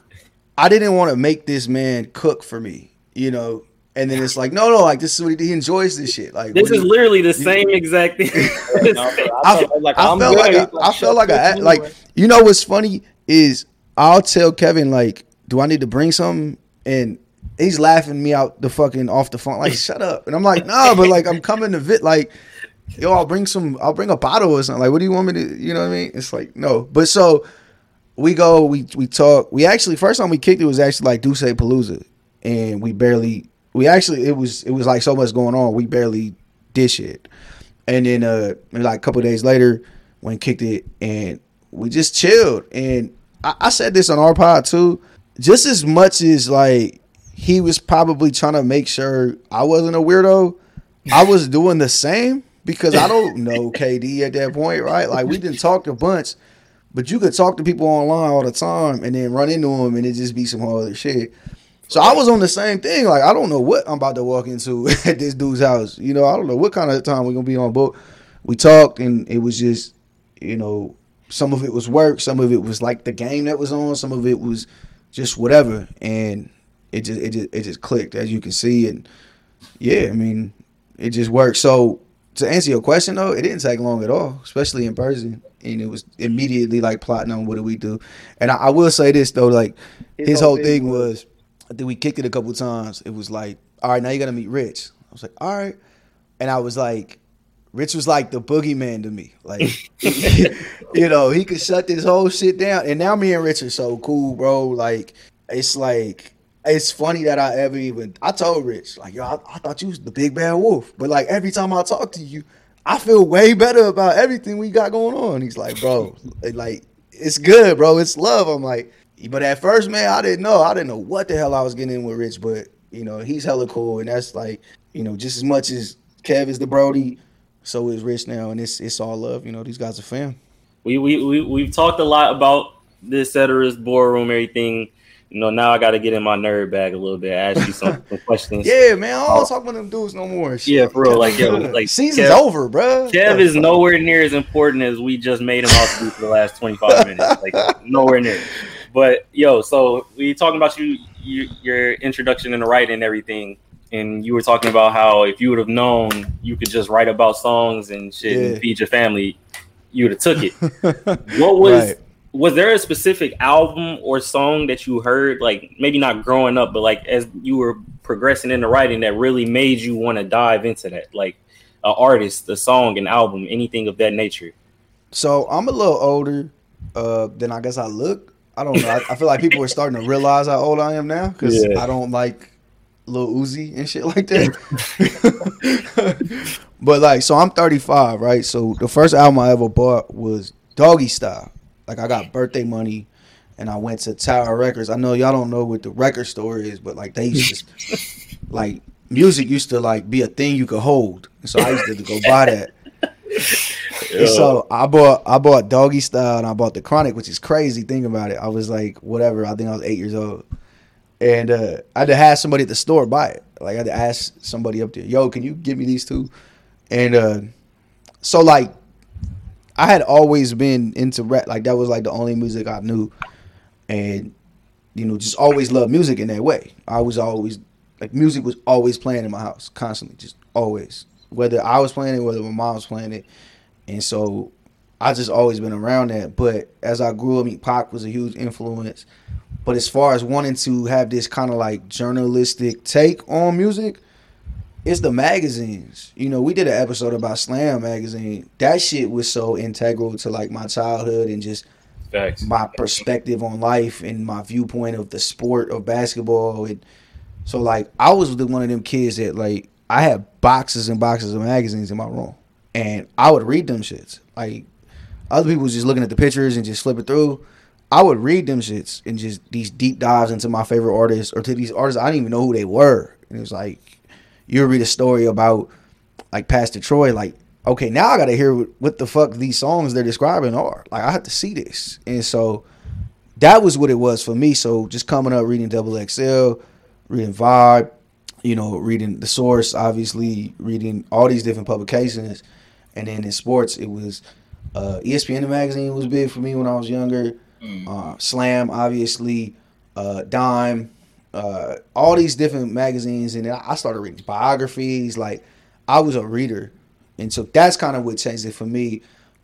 I didn't want to make this man cook for me, you know. And then it's like, no, no, like this is what he, he enjoys this shit. Like This is he- literally the same exact thing. (laughs) (laughs) No, I, I felt like I felt like good. I, I felt like I like (laughs) you know what's funny is I'll tell Kevin like, do I need to bring something? And he's laughing me out the fucking off the phone like, shut up. And I'm like, nah, but like I'm coming to vit like, yo, I'll bring some, I'll bring a bottle or something. Like, what do you want me to? You know what I mean? It's like no, but so we go, we we talk. We actually first time we kicked it was actually like Duce Palooza, and we barely. We actually it was it was like so much going on. We barely did shit, and then uh like a couple days later, when kicked it, and we just chilled. And I, I said this on our pod too. Just as much as like he was probably trying to make sure I wasn't a weirdo, I was (laughs) doing the same because I don't know KD at that point, right? Like we didn't talk a bunch. But you could talk to people online all the time and then run into them and it just be some whole other shit. So I was on the same thing. Like I don't know what I'm about to walk into (laughs) at this dude's house. You know, I don't know what kind of time we're gonna be on. But we talked and it was just, you know, some of it was work, some of it was like the game that was on, some of it was just whatever. And it just it just it just clicked as you can see. And yeah, I mean, it just worked. So to answer your question though, it didn't take long at all, especially in person. And it was immediately like plotting on what do we do. And I, I will say this though, like his, whole thing was, I think we kicked it a couple times. It was like, all right, now you gotta meet Rich. I was like, all right. And I was like, Rich was like the boogeyman to me. Like, (laughs) you know, he could shut this whole shit down. And now me and Rich are so cool, bro. Like, it's like, it's funny that I ever even, I told Rich, like, yo, I, I thought you was the big bad wolf. But like, every time I talk to you, I feel way better about everything we got going on. He's like, bro, (laughs) like, it's good, bro. It's love. I'm like, but at first, man, I didn't know. I didn't know what the hell I was getting in with Rich, but you know, he's hella cool, and that's like, you know, just as much as Kev is the Brody, so is Rich now, and it's it's all love. You know, these guys are fam. we we we we've talked a lot about this Ceteris boardroom, everything. You know, now I got to get in my nerd bag a little bit, ask you some, (laughs) some questions. Yeah, man, I don't talk about them dudes no more. shit. Yeah, for real, like, yo, (laughs) like, season's Kev- over, bro. Kev is nowhere near as important as we just made him out to be for the last 25 minutes. Like nowhere near. But yo, so we talking about you, you your introduction into writing and everything, and you were talking about how if you would have known you could just write about songs and shit Yeah. and feed your family, you would have took it. (laughs) What was Right. was there a specific album or song that you heard, like maybe not growing up, but like as you were progressing into writing that really made you want to dive into that? Like an artist, a song, an album, anything of that nature. So I'm a little older uh, than I guess I look. I don't know. I, I feel like people are starting to realize how old I am now because Yeah. I don't like Lil Uzi and shit like that. (laughs) but like, so I'm 35, right? So the first album I ever bought was Doggy Style. Like I got birthday money, and I went to Tower Records. I know y'all don't know what the record store is, but like they used to, like music used to like be a thing you could hold. So I used to go buy that. So I bought I bought Doggy Style and I bought the Chronic, which is crazy. Think about it. I was like, whatever. I think I was eight years old, and uh, I had to have somebody at the store buy it. Like I had to ask somebody up there, "Yo, can you give me these two? And uh, so like, I had always been into rap. Like that was like the only music I knew, and you know, just always loved music in that way. I was always like music was always playing in my house, constantly, just always. Whether I was playing it, whether my mom was playing it, and so I just always been around that. But as I grew up, I mean, Pac was a huge influence. But as far as wanting to have this kind of like journalistic take on music, it's the magazines. You know, we did an episode about Slam magazine. That shit was so integral to like my childhood and just Facts. my perspective on life and my viewpoint of the sport of basketball. And so like I was the one of them kids that like I had boxes and boxes of magazines in my room. And I would read them shits. Like other people was just looking at the pictures and just flipping through. I would read them shits and just these deep dives into my favorite artists or to these artists I didn't even know who they were. And it was like you read a story about like Pastor Troy, like okay, now I got to hear what, what the fuck these songs they're describing are. Like I have to see this, and so that was what it was for me. So just coming up, reading Double XL, reading Vibe, you know, reading the Source, obviously reading all these different publications, and then in sports, it was uh, ESPN the magazine was big for me when I was younger. Uh, Slam, obviously, uh, Dime, uh, all these different magazines, and then I started reading biographies. Like I was a reader, and so that's kind of what changed it for me.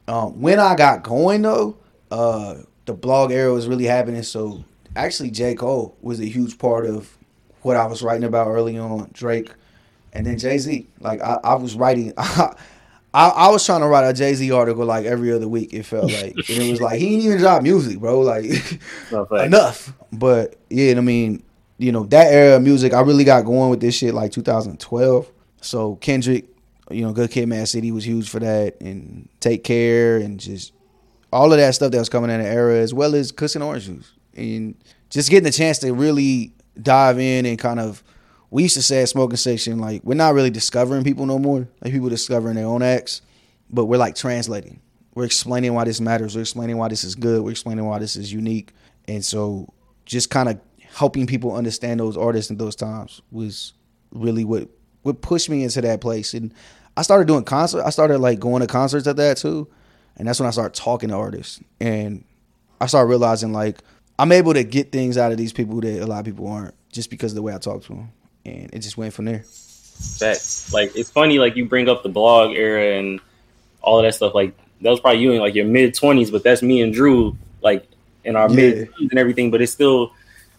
Um, when I got going though, uh, the blog era was really happening. So actually, J Cole was a huge part of what I was writing about early on. Drake, and then Jay Z. Like I, I was writing. (laughs) I, I was trying to write a Jay Z article like every other week. It felt like and it was like he didn't even drop music, bro. Like No, (laughs) enough. But yeah, I mean, you know, that era of music, I really got going with this shit like 2012. So Kendrick, you know, Good Kid, Mad City was huge for that, and Take Care, and just all of that stuff that was coming in the era, as well as Kush and Orange Juice, and just getting the chance to really dive in and kind of. We used to say at smoking section, like we're not really discovering people no more. Like people discovering their own acts, but we're like translating. We're explaining why this matters. We're explaining why this is good. We're explaining why this is unique. And so just kind of helping people understand those artists in those times was really what what pushed me into that place. And I started doing concert. I started like going to concerts at that too. And that's when I started talking to artists. And I started realizing like I'm able to get things out of these people that a lot of people aren't just because of the way I talk to them. And it just went from there. Facts. Like it's funny, like you bring up the blog era and all of that stuff. Like that was probably you in like your mid twenties, but that's me and Drew, like in our Yeah. mid and everything. But it still,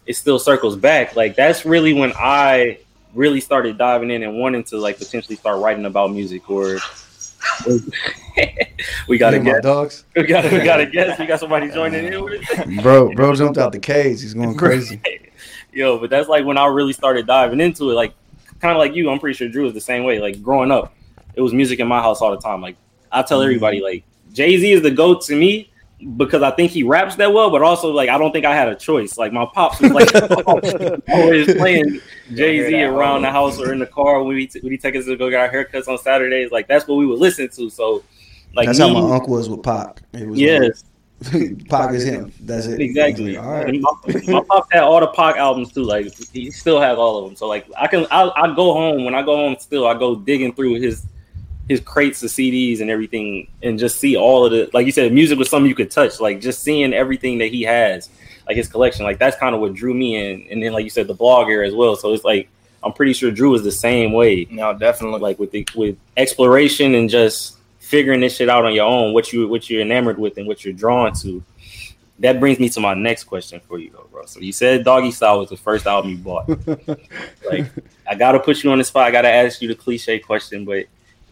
it still circles back. Like that's really when I really started diving in and wanting to like potentially start writing about music. Or (laughs) we got to Yeah, get, dogs. we got, we got to (laughs) guess. We got somebody joining in with us. Bro, bro (laughs) jumped out the cage. He's going crazy. Yo, but that's like when I really started diving into it. Like, kind of like you, I'm pretty sure Drew is the same way. Like growing up, it was music in my house all the time. Like I tell mm-hmm. everybody, like Jay Z is the goat to me because I think he raps that well, but also like I don't think I had a choice. Like my pops was like (laughs) (laughs) always playing Jay Z around the house or in the car when we when he take us to go get our haircuts on Saturdays. Like that's what we would listen to. So like That's me, how my uncle was with Pac. It was yes. like, (laughs) Pac is him. That's it. Exactly. All right. My, my pop had all the Pac albums too. Like he still has all of them. So like I can I I go home when I go home still I go digging through his his crates of CDs and everything and just see all of the like you said music was something you could touch. Like just seeing everything that he has like his collection. Like that's kind of what drew me in. And then like you said the blog era as well. So it's like I'm pretty sure Drew is the same way No, definitely. like with the with exploration and just figuring this shit out on your own, what you what you're enamored with and what you're drawn to. That brings me to my next question for you, though, bro. So you said Doggy Style was the first album you bought. (laughs) like, I gotta put you on the spot. I gotta ask you the cliche question, but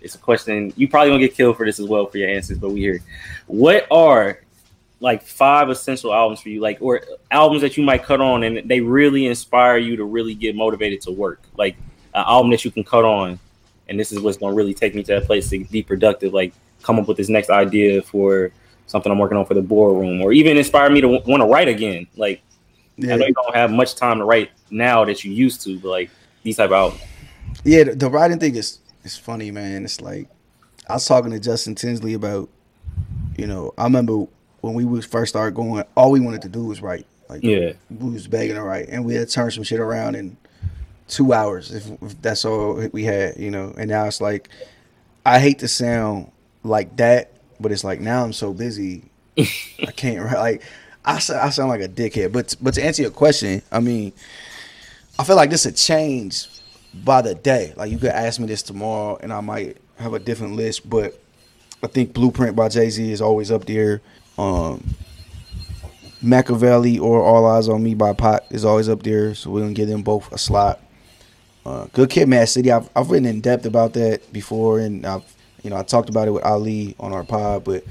it's a question you probably gonna get killed for this as well for your answers. But we here. What are like five essential albums for you, like or albums that you might cut on and they really inspire you to really get motivated to work, like an album that you can cut on, and this is what's gonna really take me to that place to be productive, like come up with this next idea for something I'm working on for the boardroom, or even inspire me to w- want to write again. Like Yeah. I know you don't have much time to write now that you used to, but like these type of albums. Yeah, the, the writing thing is is funny, man. It's like I was talking to Justin Tinsley about, you know, I remember when we was first started going, all we wanted to do was write. Like, Yeah. we was begging to write, and we had turned some shit around in two hours if, if that's all we had, you know. And now it's like, I hate to sound like that, but it's like now I'm so busy, I (laughs) can't write. Like, I sound, I sound like a dickhead. But but to answer your question, I mean, I feel like this would change by the day. Like you could ask me this tomorrow, and I might have a different list. But I think Blueprint by Jay Z is always up there. Um, Makaveli or All Eyes on Me by Pac is always up there, so we're gonna give them both a slot. Uh, Good Kid, Mad City. I've I've written in depth about that before, and I've you know I talked about it with Ali on our pod. But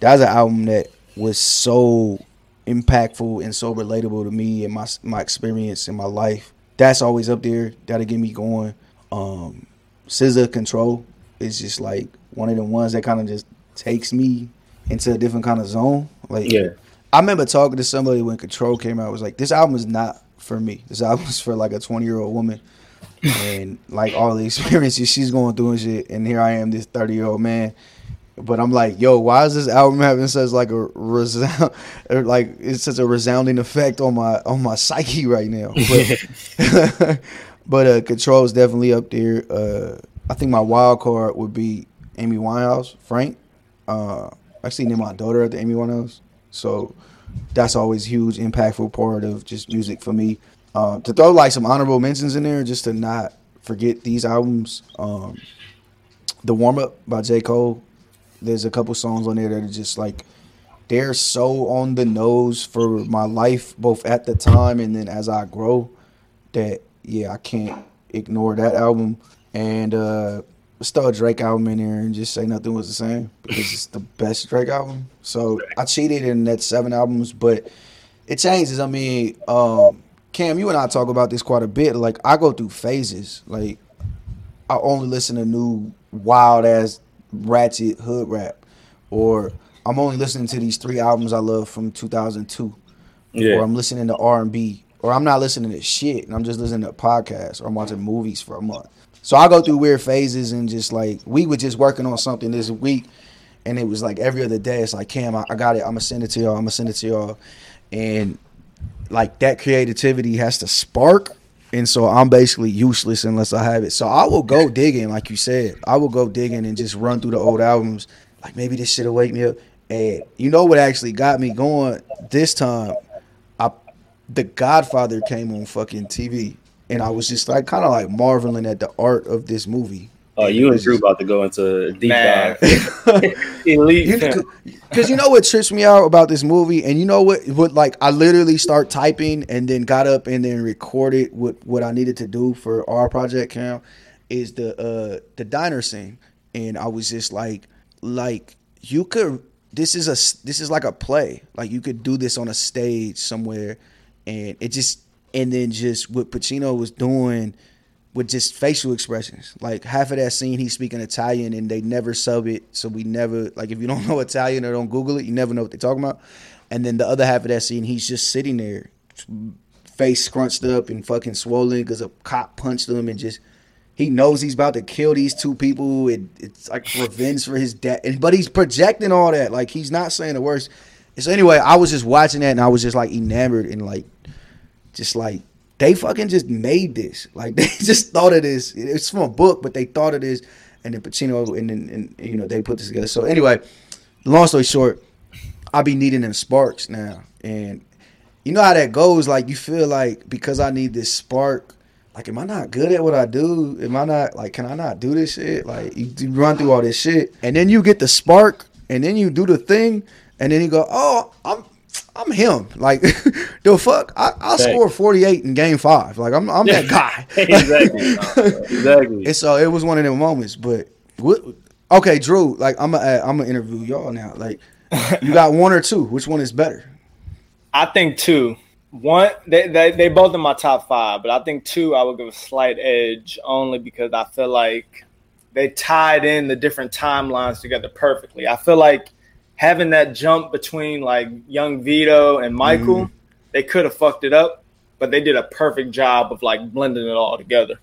that's an album that was so impactful and so relatable to me and my my experience in my life. That's always up there. That'll get me going. Um, SZA Control is just like one of the ones that kind of just takes me into a different kind of zone. Like Yeah. I remember talking to somebody when Control came out. I was like, this album is not for me. This album is for like a 20 year old woman. and like all the (laughs) experiences she's going through and shit. And here I am, this thirty year old man. But I'm like, yo, why is this album having such like a resound, (laughs) like it's such a resounding effect on my on my psyche right now? (laughs) But, (laughs) but uh, Control is definitely up there. Uh, I think my wild card would be Amy Winehouse, Frank. Uh, actually, named my daughter after Amy Winehouse, so that's always a huge, impactful part of just music for me. Uh, to throw like some honorable mentions in there, just to not forget these albums. Um, the warm up by J Cole. There's a couple songs on there that are just like they're so on the nose for my life, both at the time and then as I grow. That yeah, I can't ignore that album. And uh, a Drake album in there and just say nothing was the same because it's the best Drake album. So I cheated in that seven albums, but it changes. I mean, um, Cam, you and I talk about this quite a bit. Like I go through phases. Like I only listen to new wild ass ratchet hood rap, or I'm only listening to these three albums I love from 2002, or I'm listening to R and B, or I'm not listening to shit and I'm just listening to podcasts or I'm watching movies for a month. So I go through weird phases and just like we were just working on something this week, and it was like every other day. It's like Cam, I, I got it. I'm gonna send it to y'all. I'm gonna send it to y'all, and like that creativity has to spark. And so I'm basically useless unless I have it. So I will go digging, like you said. I will go digging and just run through the old albums. Like maybe this shit'll wake me up. And you know what actually got me going this time? I The Godfather came on fucking TV. And I was just like kind of like marveling at the art of this movie. Oh, you and Drew about to go into a deep Man. dive. (laughs) Elite. Because you know what trips me out about this movie, and you know what? What like I literally start typing and then got up and then recorded what what I needed to do for our project. Cam is the uh the diner scene, and I was just like, like you could. This is a this is like a play. Like you could do this on a stage somewhere, and it just and then just what Pacino was doing with just facial expressions. Like half of that scene, he's speaking Italian, and they never sub it, so we never like if you don't (laughs) know Italian or don't Google it, you never know what they're talking about. And then the other half of that scene, he's just sitting there, face scrunched up and fucking swollen because a cop punched him, and just he knows he's about to kill these two people. It, it's like revenge for his dad, and but he's projecting all that. Like he's not saying the worst. So anyway, I was just watching that, and I was just like enamored and like just like they fucking just made this. Like (laughs) they just thought of this. It's from a book, but they thought of this, and then Pacino and then you know they put this together. So anyway, long story short, I be needing them sparks now, and you know how that goes. Like you feel like because I need this spark. Like, am I not good at what I do? Am I not like, can I not do this shit? Like, you, you run through all this shit, and then you get the spark, and then you do the thing, and then you go, oh, I'm I'm him. Like (laughs) the fuck, I, I'll Thanks. score 48 in game five. Like I'm I'm that (laughs) guy. (laughs) exactly. exactly. And so it was one of them moments. But what? Okay, Drew. Like I'm gonna I'm gonna interview y'all now. Like you got one or two. Which one is better? I think two. One, they, they they both in my top five, but I think two I would give a slight edge only because I feel like they tied in the different timelines together perfectly. I feel like having that jump between like young Vito and Michael, mm-hmm. they could have fucked it up, but they did a perfect job of like blending it all together.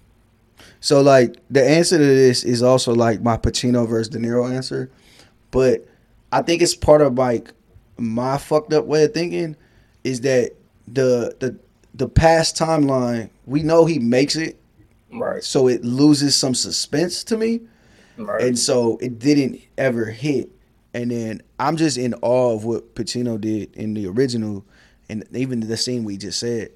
So like the answer to this is also like my Pacino versus De Niro answer, but I think it's part of like my fucked up way of thinking is that the the the past timeline we know he makes it, Right. so it loses some suspense to me. Right. and so it didn't ever hit. And then I'm just in awe of what Pacino did in the original, and even the scene we just said.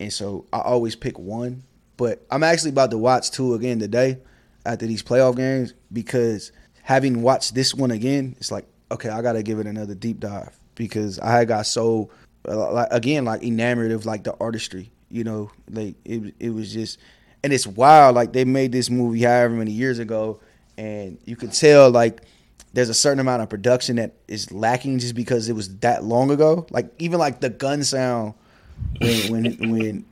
And so I always pick one, but I'm actually about to watch two again today after these playoff games because having watched this one again, it's like okay, I got to give it another deep dive because I got so uh, again like enamored of like the artistry, you know, like it it was just and it's wild like they made this movie however many years ago and you could tell like there's a certain amount of production that is lacking just because it was that long ago. Like even like the gun sound when when when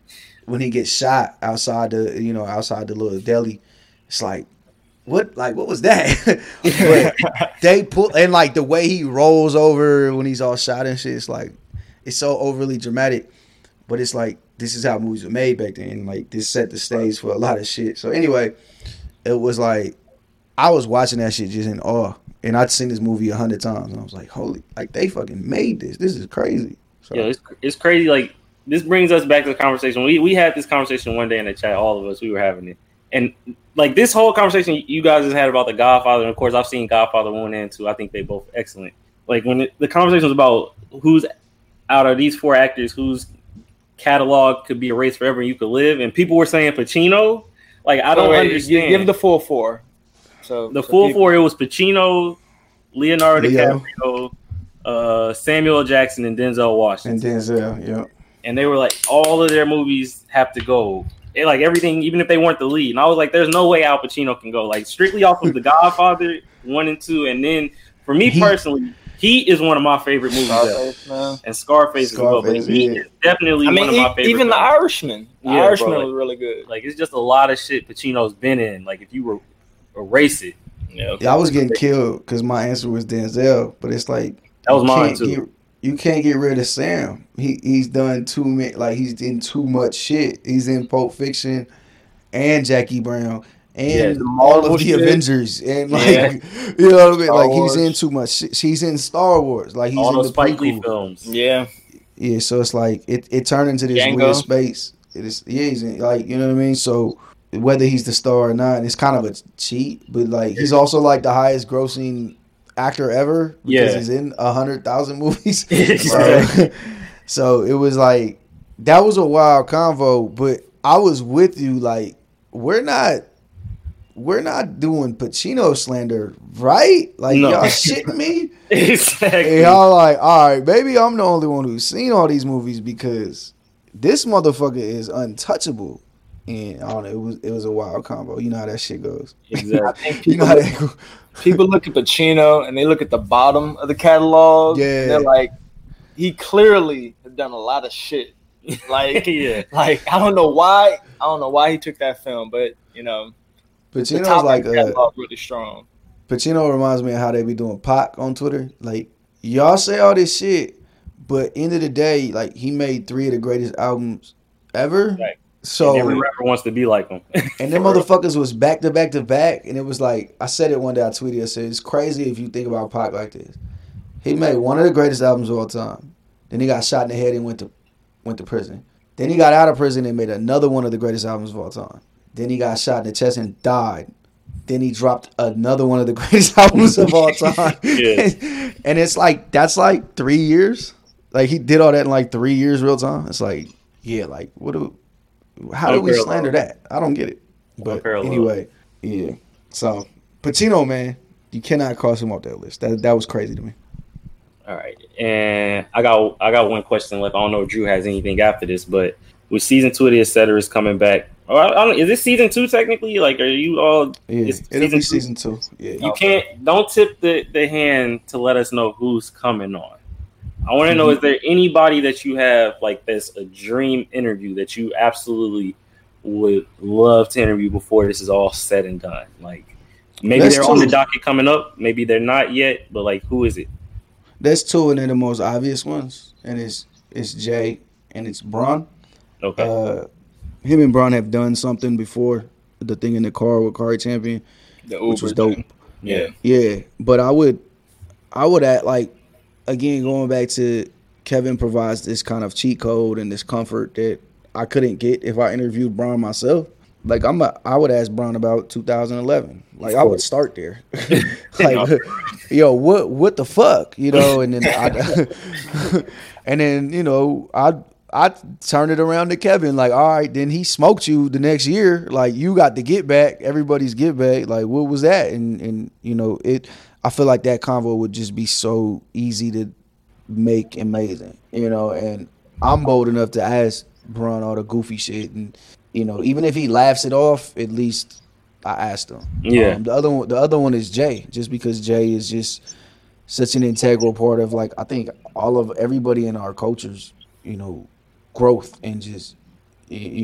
when he gets shot outside the you know outside the little deli, it's like what like what was that? (laughs) but they pull and like the way he rolls over when he's all shot and shit. It's like it's so overly dramatic, but it's like this is how movies were made back then. Like this set the stage for a lot of shit. So anyway, it was like I was watching that shit just in awe, and I'd seen this movie a hundred times, and I was like, holy, like they fucking made this. This is crazy. So, Yeah, it's, it's crazy. Like this brings us back to the conversation. We we had this conversation one day in the chat. All of us, we were having it, and like this whole conversation you guys just had about the Godfather. And of course, I've seen Godfather one and two. I think they both excellent. Like when it, the conversation was about who's out of these four actors whose catalog could be erased forever and you could live, and people were saying Pacino. Like I don't Wait, wait, understand. Give the full four. So the so full people- four. It was Pacino, Leonardo Leo. DiCaprio, uh, Samuel Jackson, and Denzel Washington and Denzel, yeah. and they were like, all of their movies have to go. It, like everything, even if they weren't the lead. And I was like, there's no way Al Pacino can go. Like strictly off of The Godfather (laughs) one and two, and then for me He- personally, he is one of my favorite movies. Scarface, man. And Scarface, as well. But Scarface, he yeah. is definitely I one mean, of my favorite. even the. Irishman. The Yeah, bro, Irishman like- was really good. like it's just a lot of shit Pacino's been in. Like if you were erase it, Yeah, Yeah, I was getting killed because my answer was Denzel, but it's like that was you mine can't too. Get, you can't get rid of Sam. He he's done too many. Like he's in too much shit. He's in Pulp Fiction, and Jackie Brown, and Yeah, the all of the shit. Avengers, and like Yeah. (laughs) you know what I mean. Star like Wars. he's in too much. shit. He's in Star Wars. Like he's all in those the Spike Lee films. yeah. Yeah, so it's like it, it turned into this Django. weird space. It is yeah, he's in, like you know what I mean. So whether he's the star or not, it's kind of a cheat. But like he's also like the highest grossing actor ever because Yeah. he's in a hundred thousand (laughs) movies. (laughs) Exactly. so, it was like that was a wild convo. But I was with you. Like we're not. We're not doing Pacino slander, right? Like No. y'all shitting me. (laughs) exactly. And y'all like, all right, maybe I'm the only one who's seen all these movies because this motherfucker is untouchable. And I don't know, it was it was a wild combo. You know how that shit goes. (laughs) exactly. I think You know people, how that go. people look at Pacino and they look at the bottom of the catalog. Yeah. and they're like, he clearly has done a lot of shit. (laughs) Like, yeah. like I don't know why. I don't know why he took that film, but you know, the Pacino's top like of the catalog really strong. Pacino reminds me of how they be doing Pac on Twitter. Like y'all say all this shit, but end of the day, like he made three of the greatest albums ever. Right. So Every rapper wants to be like (laughs) them. And them motherfuckers was back to back to back, and it was like I said it one day. I tweeted. I said it's crazy if you think about Pac like this. He made one of the greatest albums of all time. Then he got shot in the head and went to went to prison. Then he got out of prison and made another one of the greatest albums of all time. Then he got shot in the chest and died. Then he dropped another one of the (laughs) greatest albums of all (laughs) time. Yeah. and it's like that's like three years. Like he did all that in like three years, real time. It's like, yeah, like what do how do we slander that? I don't get it. But anyway, yeah. So Pacino, man, you cannot cross him off that list. That that was crazy to me. All right, and I got I got one question left. I don't know if Drew has anything after this, but with season two of the etc. is coming back. Oh, I, is this season two technically? Like, are you all? Yeah, it'll be season season two. Yeah, You can't don't tip the the hand to let us know who's coming on. I want to know: is there anybody that you have like this a dream interview that you absolutely would love to interview before this is all said and done? Like maybe That's they're on the docket coming up, maybe they're not yet, but like who is it? That's two, and they're the most obvious ones, and it's it's Jay and it's Bron. Okay, Uh, him and Bron have done something before. The thing in the car with Kari Champion, The which was dope. thing. Yeah. Yeah, but I would, I would add like, again going back to Kevin provides this kind of cheat code and this comfort that I couldn't get if I interviewed Bron myself. Like I'm, a, I would ask Bron about 2011. Like I would start there. (laughs) (laughs) like, yo, what, what the fuck, you know? And then, I, (laughs) and then you know, I. I turned it around to Kevin, like, all right, then he smoked you the next year. Like, you got the get back, everybody's get back. Like, what was that? And and you know, it. I feel like that convo would just be so easy to make amazing, you know. And I'm bold enough to ask Bron all the goofy shit, and you know, even if he laughs it off, at least I asked him. Yeah. Um, the other one, the other one is Jay, just because Jay is just such an integral part of like I think all of everybody in our cultures, you know, growth and just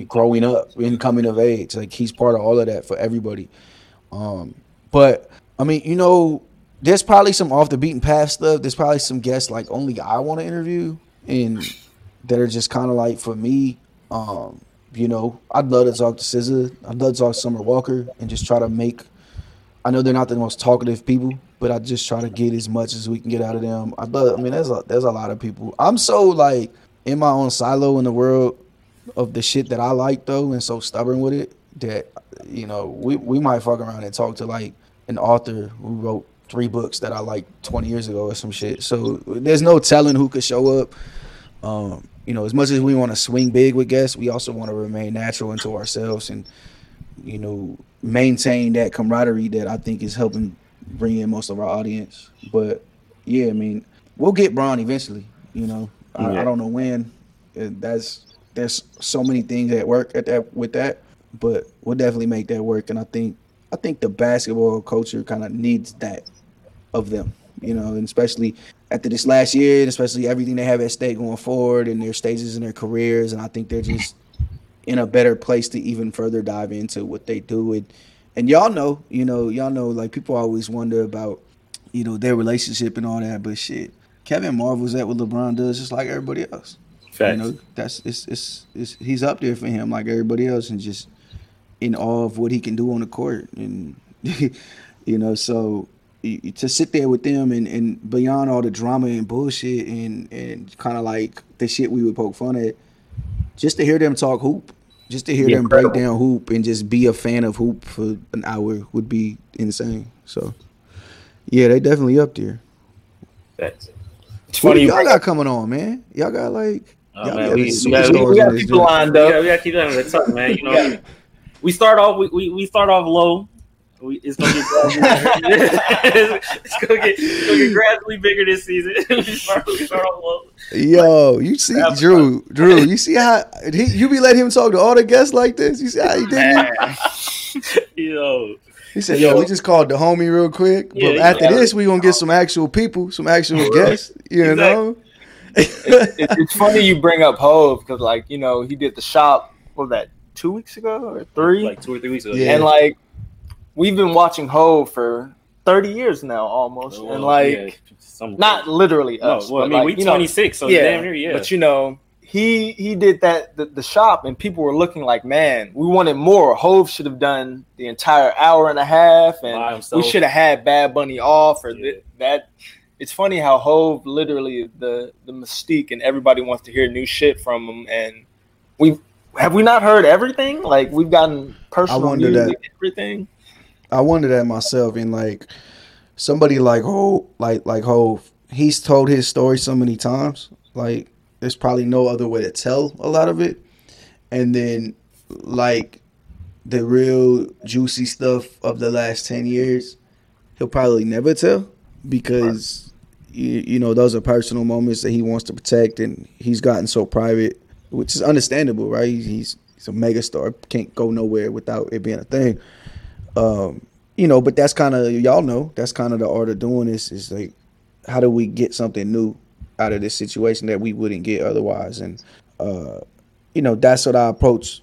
growing up and coming of age. Like he's part of all of that for everybody. Um, but I mean, you know, there's probably some off the beaten path stuff. There's probably some guests like only I want to interview and that are just kind of like for me Um, you know, I'd love to talk to SZA. I'd love to talk to Summer Walker and just try to make. I know they're not the most talkative people, but I just try to get as much as we can get out of them. I love. I mean, there's a there's a lot of people. I'm so like in my own silo in the world of the shit that I like though, and so stubborn with it that you know we we might fuck around and talk to like an author who wrote three books that I like 20 years ago or some shit. So there's no telling who could show up. Um, you know, as much as we want to swing big with guests, we also want to remain natural into ourselves and you know maintain that camaraderie that I think is helping bring in most of our audience. But yeah, I mean, we'll get Bron eventually. You know, I, Yeah. I don't know when. That's there's so many things at work at that with that, but we'll definitely make that work. And I think I think the basketball culture kind of needs that of them, you know, and especially after this last year, and especially everything they have at stake going forward and their stages in their careers. And I think they're just in a better place to even further dive into what they do. And and y'all know, you know, y'all know, like people always wonder about, you know, their relationship and all that, but shit, Kevin marvels at what LeBron does, just like everybody else. Facts. You know, that's it's, it's it's he's up there for him like everybody else, and just in awe of what he can do on the court, and (laughs) you know, so y- y- to sit there with them and, and beyond all the drama and bullshit and and kind of like the shit we would poke fun at, just to hear them talk hoop, just to hear Yeah, them break incredible. down hoop and just be a fan of hoop for an hour would be insane. So, yeah, they definitely up there. Facts. It's What do funny. You y'all got coming on, man? Y'all got like Oh, y'all man, got we- we got- superstars we got on this people lined We up. gotta, we gotta keep that in the tuck, man. You know, we start off we, we, we start off low. We, it's gonna get gradually, (laughs) (laughs) it's gonna get it's gonna get gradually bigger this season. (laughs) we, start, we start off low. Yo, you see, Yeah. Drew, Drew, you see how he, you be letting him talk to all the guests like this? You see how he did? me? Yo, He said, "Yo, we just called the homie real quick, Yeah, but yeah. after this, we gonna get some actual people, some actual guests. You Exactly. know? it, it's funny you bring up Hove because, like, you know, he did the shop. What was that? Two weeks ago or three? like two or three weeks ago. Yeah. And like, we've been watching Hove for thirty years now, almost, oh, Well, and like, yeah, not literally No, us. well, I mean, like, we you know, 26, so yeah, damn near, yeah. But you know, he he did that the, the shop, and people were looking like, man, we wanted more. Hove should have done the entire hour and a half, and we should have had Bad Bunny off or Yeah. th- that. It's funny how Hove literally the the mystique, and everybody wants to hear new shit from him. And we have we not heard everything? Like we've gotten personal wonder music, that. everything. I wonder that myself, and like somebody like Ho, like like Hove, he's told his story so many times. Like there's probably no other way to tell a lot of it, and then like the real juicy stuff of the last ten years, he'll probably never tell because you, you know those are personal moments that he wants to protect, and he's gotten so private, which is understandable, right? He's he's a megastar, can't go nowhere without it being a thing. Um, you know, but that's kind of y'all know that's kind of the art of doing this is like how do we get something new out of this situation that we wouldn't get otherwise, and uh, you know that's what I approach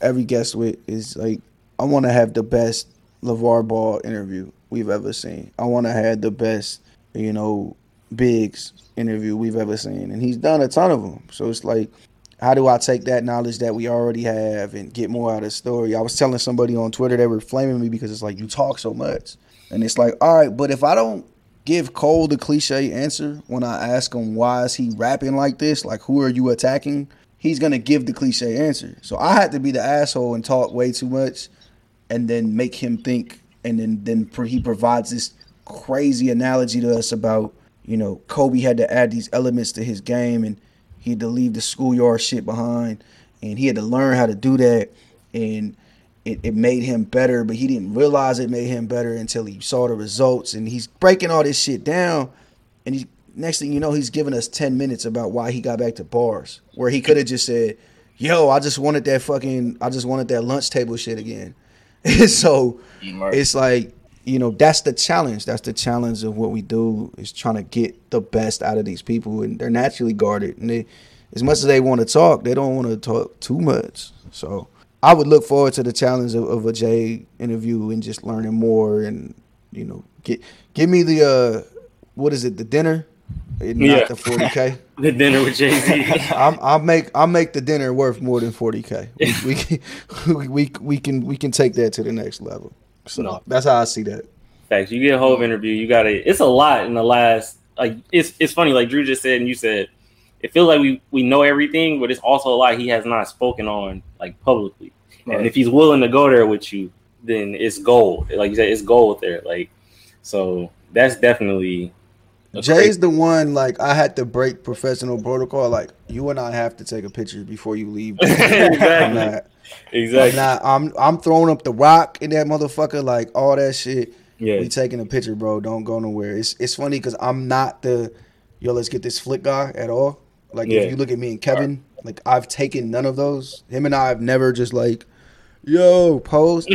every guest with is like I want to have the best LaVar Ball interview we've ever seen. I want to have the best, you know, Biggs interview we've ever seen, and he's done a ton of them. So it's like, how do I take that knowledge that we already have and get more out of the story? I was telling somebody on Twitter they were flaming me because it's like you talk so much, and it's like, all right, but if I don't give Cole the cliche answer when I ask him why is he rapping like this, like who are you attacking? He's gonna give the cliche answer. So I had to be the asshole and talk way too much, and then make him think, and then then he provides this crazy analogy to us about you know Kobe had to add these elements to his game, and he had to leave the schoolyard shit behind, and he had to learn how to do that, and it, it made him better, but he didn't realize it made him better until he saw the results, and he's breaking all this shit down, and he's next thing you know, he's giving us ten minutes about why he got back to bars, where he could have just said, "Yo, I just wanted that fucking, I just wanted that lunch table shit again." (laughs) so it's like you know that's the challenge. That's the challenge of what we do is trying to get the best out of these people, and they're naturally guarded. And they, as much as they want to talk, they don't want to talk too much. So I would look forward to the challenge of, of a Jay interview and just learning more, and you know, get give me the uh, what is it, the dinner, and Yeah. the forty k. (laughs) The dinner with Jay Z. (laughs) I'm, I'll make I'll make the dinner worth more than forty k. We, we, can- (laughs) we we can we can take that to the next level. So No. that's how I see that. Facts. You get a whole interview, you got to. It's a lot in the last. Like it's it's funny. Like Drew just said, and you said, it feels like we we know everything, but it's also a lot he has not spoken on like publicly. Right. And if he's willing to go there with you, then it's gold. Like you said, it's gold there. Like so, that's definitely. A Jay's the one like I had to break professional protocol. Like you and I have to take a picture before you leave. (laughs) I'm exactly. not, I'm Exactly. not. I'm I'm throwing up the rock in that motherfucker. Like all that shit. Yeah. We taking a picture, bro. Don't go nowhere. It's it's funny because I'm not the yo. Let's get this flick guy at all. Like Yeah. if you look at me and Kevin, like I've taken none of those. Him and I have never just like, yo, pose.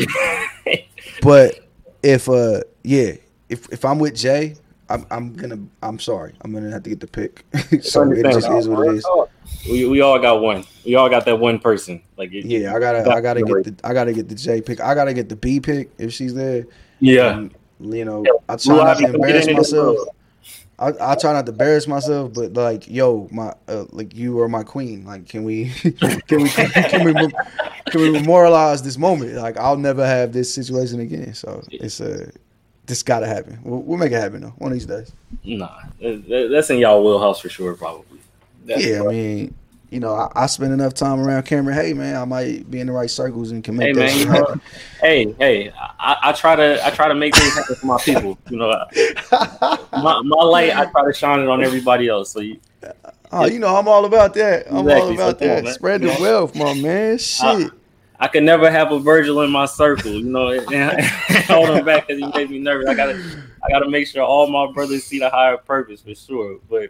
(laughs) but if uh yeah, if if I'm with Jay, I'm I'm gonna I'm sorry. I'm gonna have to get the pick. (laughs) so it just is what it is. We, we all got one. We all got that one person. Like it, Yeah, I gotta I gotta get the I gotta get the J pick. I gotta get the B pick if she's there. yeah. And, you know, Yeah, I try Blue not to embarrass myself. I, I try not to embarrass myself, but like, yo, my uh, like you are my queen. Like, can we (laughs) can we can we mem- can we memorialize this moment? Like, I'll never have this situation again. So it's uh, this gotta happen. We'll, we'll make it happen though, one of these days. Nah, that- that- that's in y'all wheelhouse for sure, probably. yeah, I mean, you know, I, I spend enough time around Cameron. Hey, man, I might be in the right circles and can make that man, you know, hey, hey, I, I try to I try to make things happen for my people. You know, my, my light I try to shine it on everybody else. So you, (laughs) Oh, you know, I'm all about that. I'm all Exactly, so about on, that. man. Spread the wealth, my man. Shit. I can never have a Virgil in my circle. You know, and (laughs) hold him back because he makes me nervous. I gotta I gotta make sure all my brothers see the higher purpose for sure. But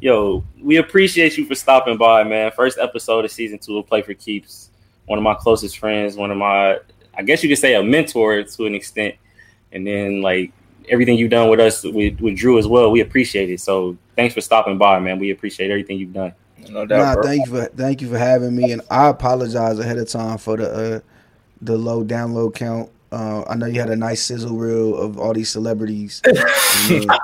yo, we appreciate you for stopping by, man. First episode of season two of Play for Keeps. One of my closest friends, one of my I guess you could say a mentor to an extent. And then like everything you've done with us with, with Drew as well, we appreciate it. So thanks for stopping by, man. We appreciate everything you've done. No doubt, Nah, bro. thank you for thank you for having me, and I apologize ahead of time for the uh, the low download count. Uh, I know you had a nice sizzle reel of all these celebrities. (laughs) and, uh,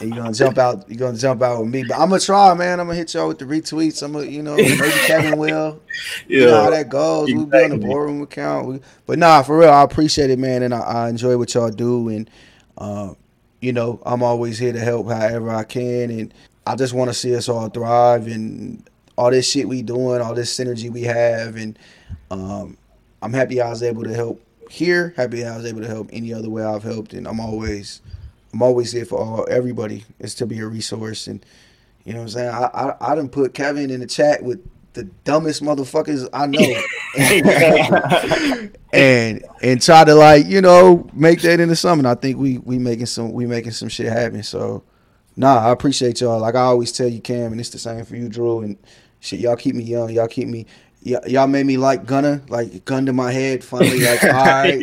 and you're gonna jump out. You're gonna jump out with me, but I'm gonna try, man. I'm gonna hit y'all with the retweets. I'm gonna, you know, maybe (laughs) Kevin will. You know how that goes. We'll be on the boardroom account. We, but nah, for real, I appreciate it, man, and I, I enjoy what y'all do. And uh, you know, I'm always here to help however I can. And I just want to see us all thrive and all this shit we doing, all this synergy we have. And um, I'm happy I was able to help here. Happy I was able to help any other way I've helped. And I'm always, I'm always here for all everybody. Is to be a resource. And you know what I'm saying. I I, I done put Kevin in the chat with the dumbest motherfuckers I know. (laughs) (laughs) and and try to like you know make that into something. I think we we making some we making some shit happen. So nah, I appreciate y'all. Like I always tell you, Cam, and it's the same for you, Drew. And shit, y'all keep me young. Y'all keep me. y- Y'all made me like Gunner, like gun to my head. Finally, like (laughs) all right,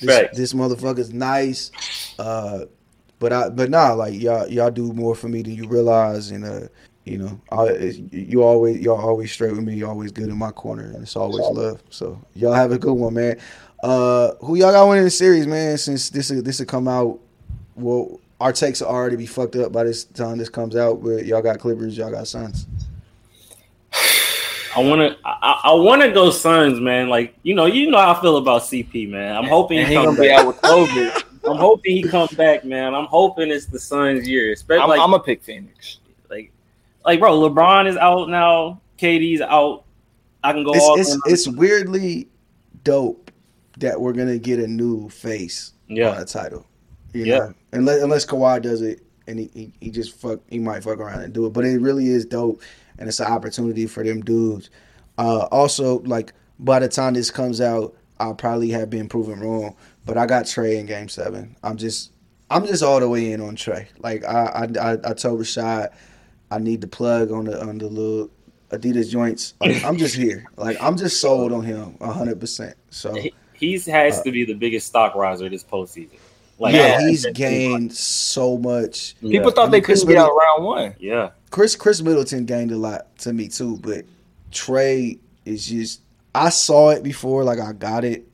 this, Facts. this motherfucker's nice. Uh, but I but nah, like y'all y'all do more for me than you realize, and uh, you know, I, you always y'all always straight with me. You always good in my corner, and it's always love. So y'all have a good one, man. Uh, who y'all got winning the series, man? Since this this will come out, well, our takes will already be fucked up by this time this comes out. But y'all got Clippers, y'all got Suns. (sighs) I wanna, I, I wanna go Suns, man. Like you know, you know how I feel about CP, man. I'm hoping and he he comes back. out with COVID. (laughs) I'm hoping he comes back, man. I'm hoping it's the Suns' year, especially I'm, like, I'm gonna pick Phoenix. like, like, bro. LeBron is out now. KD's out. I can go. It's in. it's, it's weirdly dope that we're gonna get a new face on yeah, a title. You Yeah. know, unless unless Kawhi does it and he, he, he just fuck he might fuck around and do it. But it really is dope and it's an opportunity for them dudes. Uh also like by the time this comes out, I'll probably have been proven wrong. But I got Trae in game seven. I'm just I'm just all the way in on Trae. Like I I I, I told Rashad I need the plug on the on the little Adidas joints. Like I'm just here. Like I'm just sold on him hundred percent. So he he's has to be the biggest stock riser this postseason. Like, yeah, he's gained so much. Yeah. People thought I they mean, Chris couldn't get out round one. Yeah, Chris Khris Middleton gained a lot to me too, but Trae is just I saw it before, like I got it,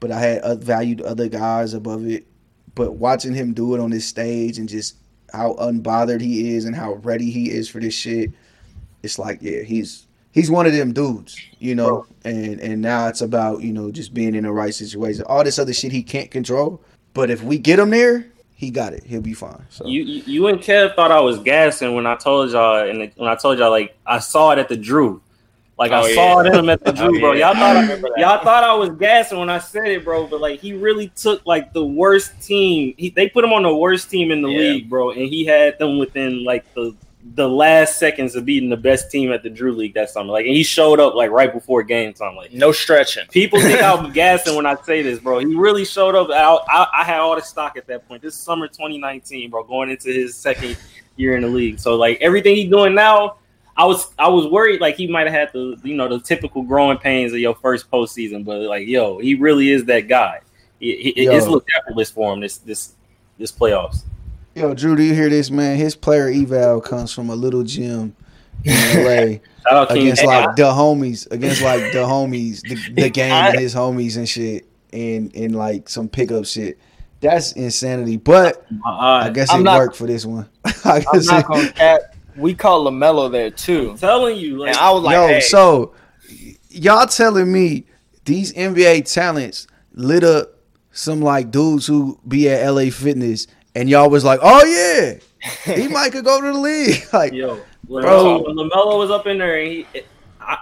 but I had uh, valued other guys above it. But watching him do it on this stage and just how unbothered he is and how ready he is for this shit, it's like yeah, he's he's one of them dudes, you know. And and now it's about you know just being in the right situation. All this other shit he can't control, but if we get him there, he got it. He'll be fine. So You, you you and Kev thought I was gassing when I told y'all, and when I told y'all like I saw it at the Drew, like Oh, I saw yeah. them at the (laughs) Oh, Drew, bro. yeah. Y'all thought I I, remember that. y'all thought I was gassing when I said it, bro. But like he really took like the worst team. He, they put him on the worst team in the Yeah. league, bro, and he had them within like the the last seconds of beating the best team at the Drew League that summer. Like, and he showed up like right before game time. Like, No stretching. People think (laughs) I'm gassing when I say this, bro. He really showed up. I, I, I had all the stock at that point. This summer 2019, bro, going into his second year in the league. So like everything he's doing now, I was I was worried like he might have had the you know the typical growing pains of your first postseason, but like yo, he really is that guy. He, he, Yo. it's looked effortless for him this this this playoffs. Yo, Drew, do you hear this, man? His player eval comes from a little gym in (laughs) LA. Shout King. against Hey, like the homies, against like the homies, the, (laughs) the game I- and his homies and shit, and and like some pickup shit. That's insanity. But I guess I'm it not- worked for this one. (laughs) I I'm not it- gonna cap. We call LaMelo there too, I'm telling you, like and I was like, Yo, hey, so y'all telling me these NBA talents lit up some like dudes who be at LA Fitness, and y'all was like, oh yeah, he (laughs) might could go to the league. (laughs) like, Yo, Bro. LaMelo, when LaMelo was up in there, and he, I,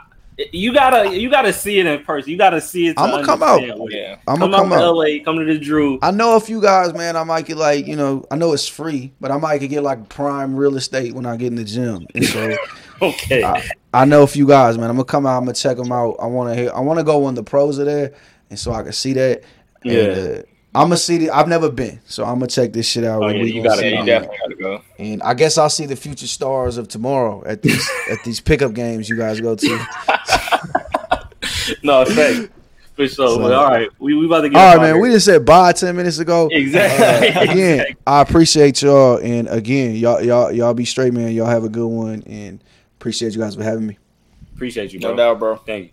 you gotta, you gotta see it in person. You gotta see it. to I'ma come out. understand what it- yeah, I'm gonna come out to. LA, come to the Drew. I know a few guys, man. I might get like, you know, I know it's free, but I might could get like prime real estate when I get in the gym. And so (laughs) Okay, I, I know a few guys, man. I'm gonna come out. I'm gonna check them out. I want to hear. I want to go when the pros are there, and so I can see that. And, Yeah. uh, I'm gonna see. The, I've never been, so I'm gonna check this shit out. Oh, yeah, you gotta see yeah, go. you definitely gotta go. And I guess I'll see the future stars of tomorrow at these (laughs) at these pickup games you guys go to. (laughs) no, thanks for sure. So- but all right, we we about to get. All up right, out man. here. We just said bye ten minutes ago. (laughs) exactly. Uh, again, Exactly. I appreciate y'all, and again, y'all y'all y'all be straight, man. Y'all have a good one, and appreciate you guys for having me. Appreciate you, No doubt, bro. Thank you.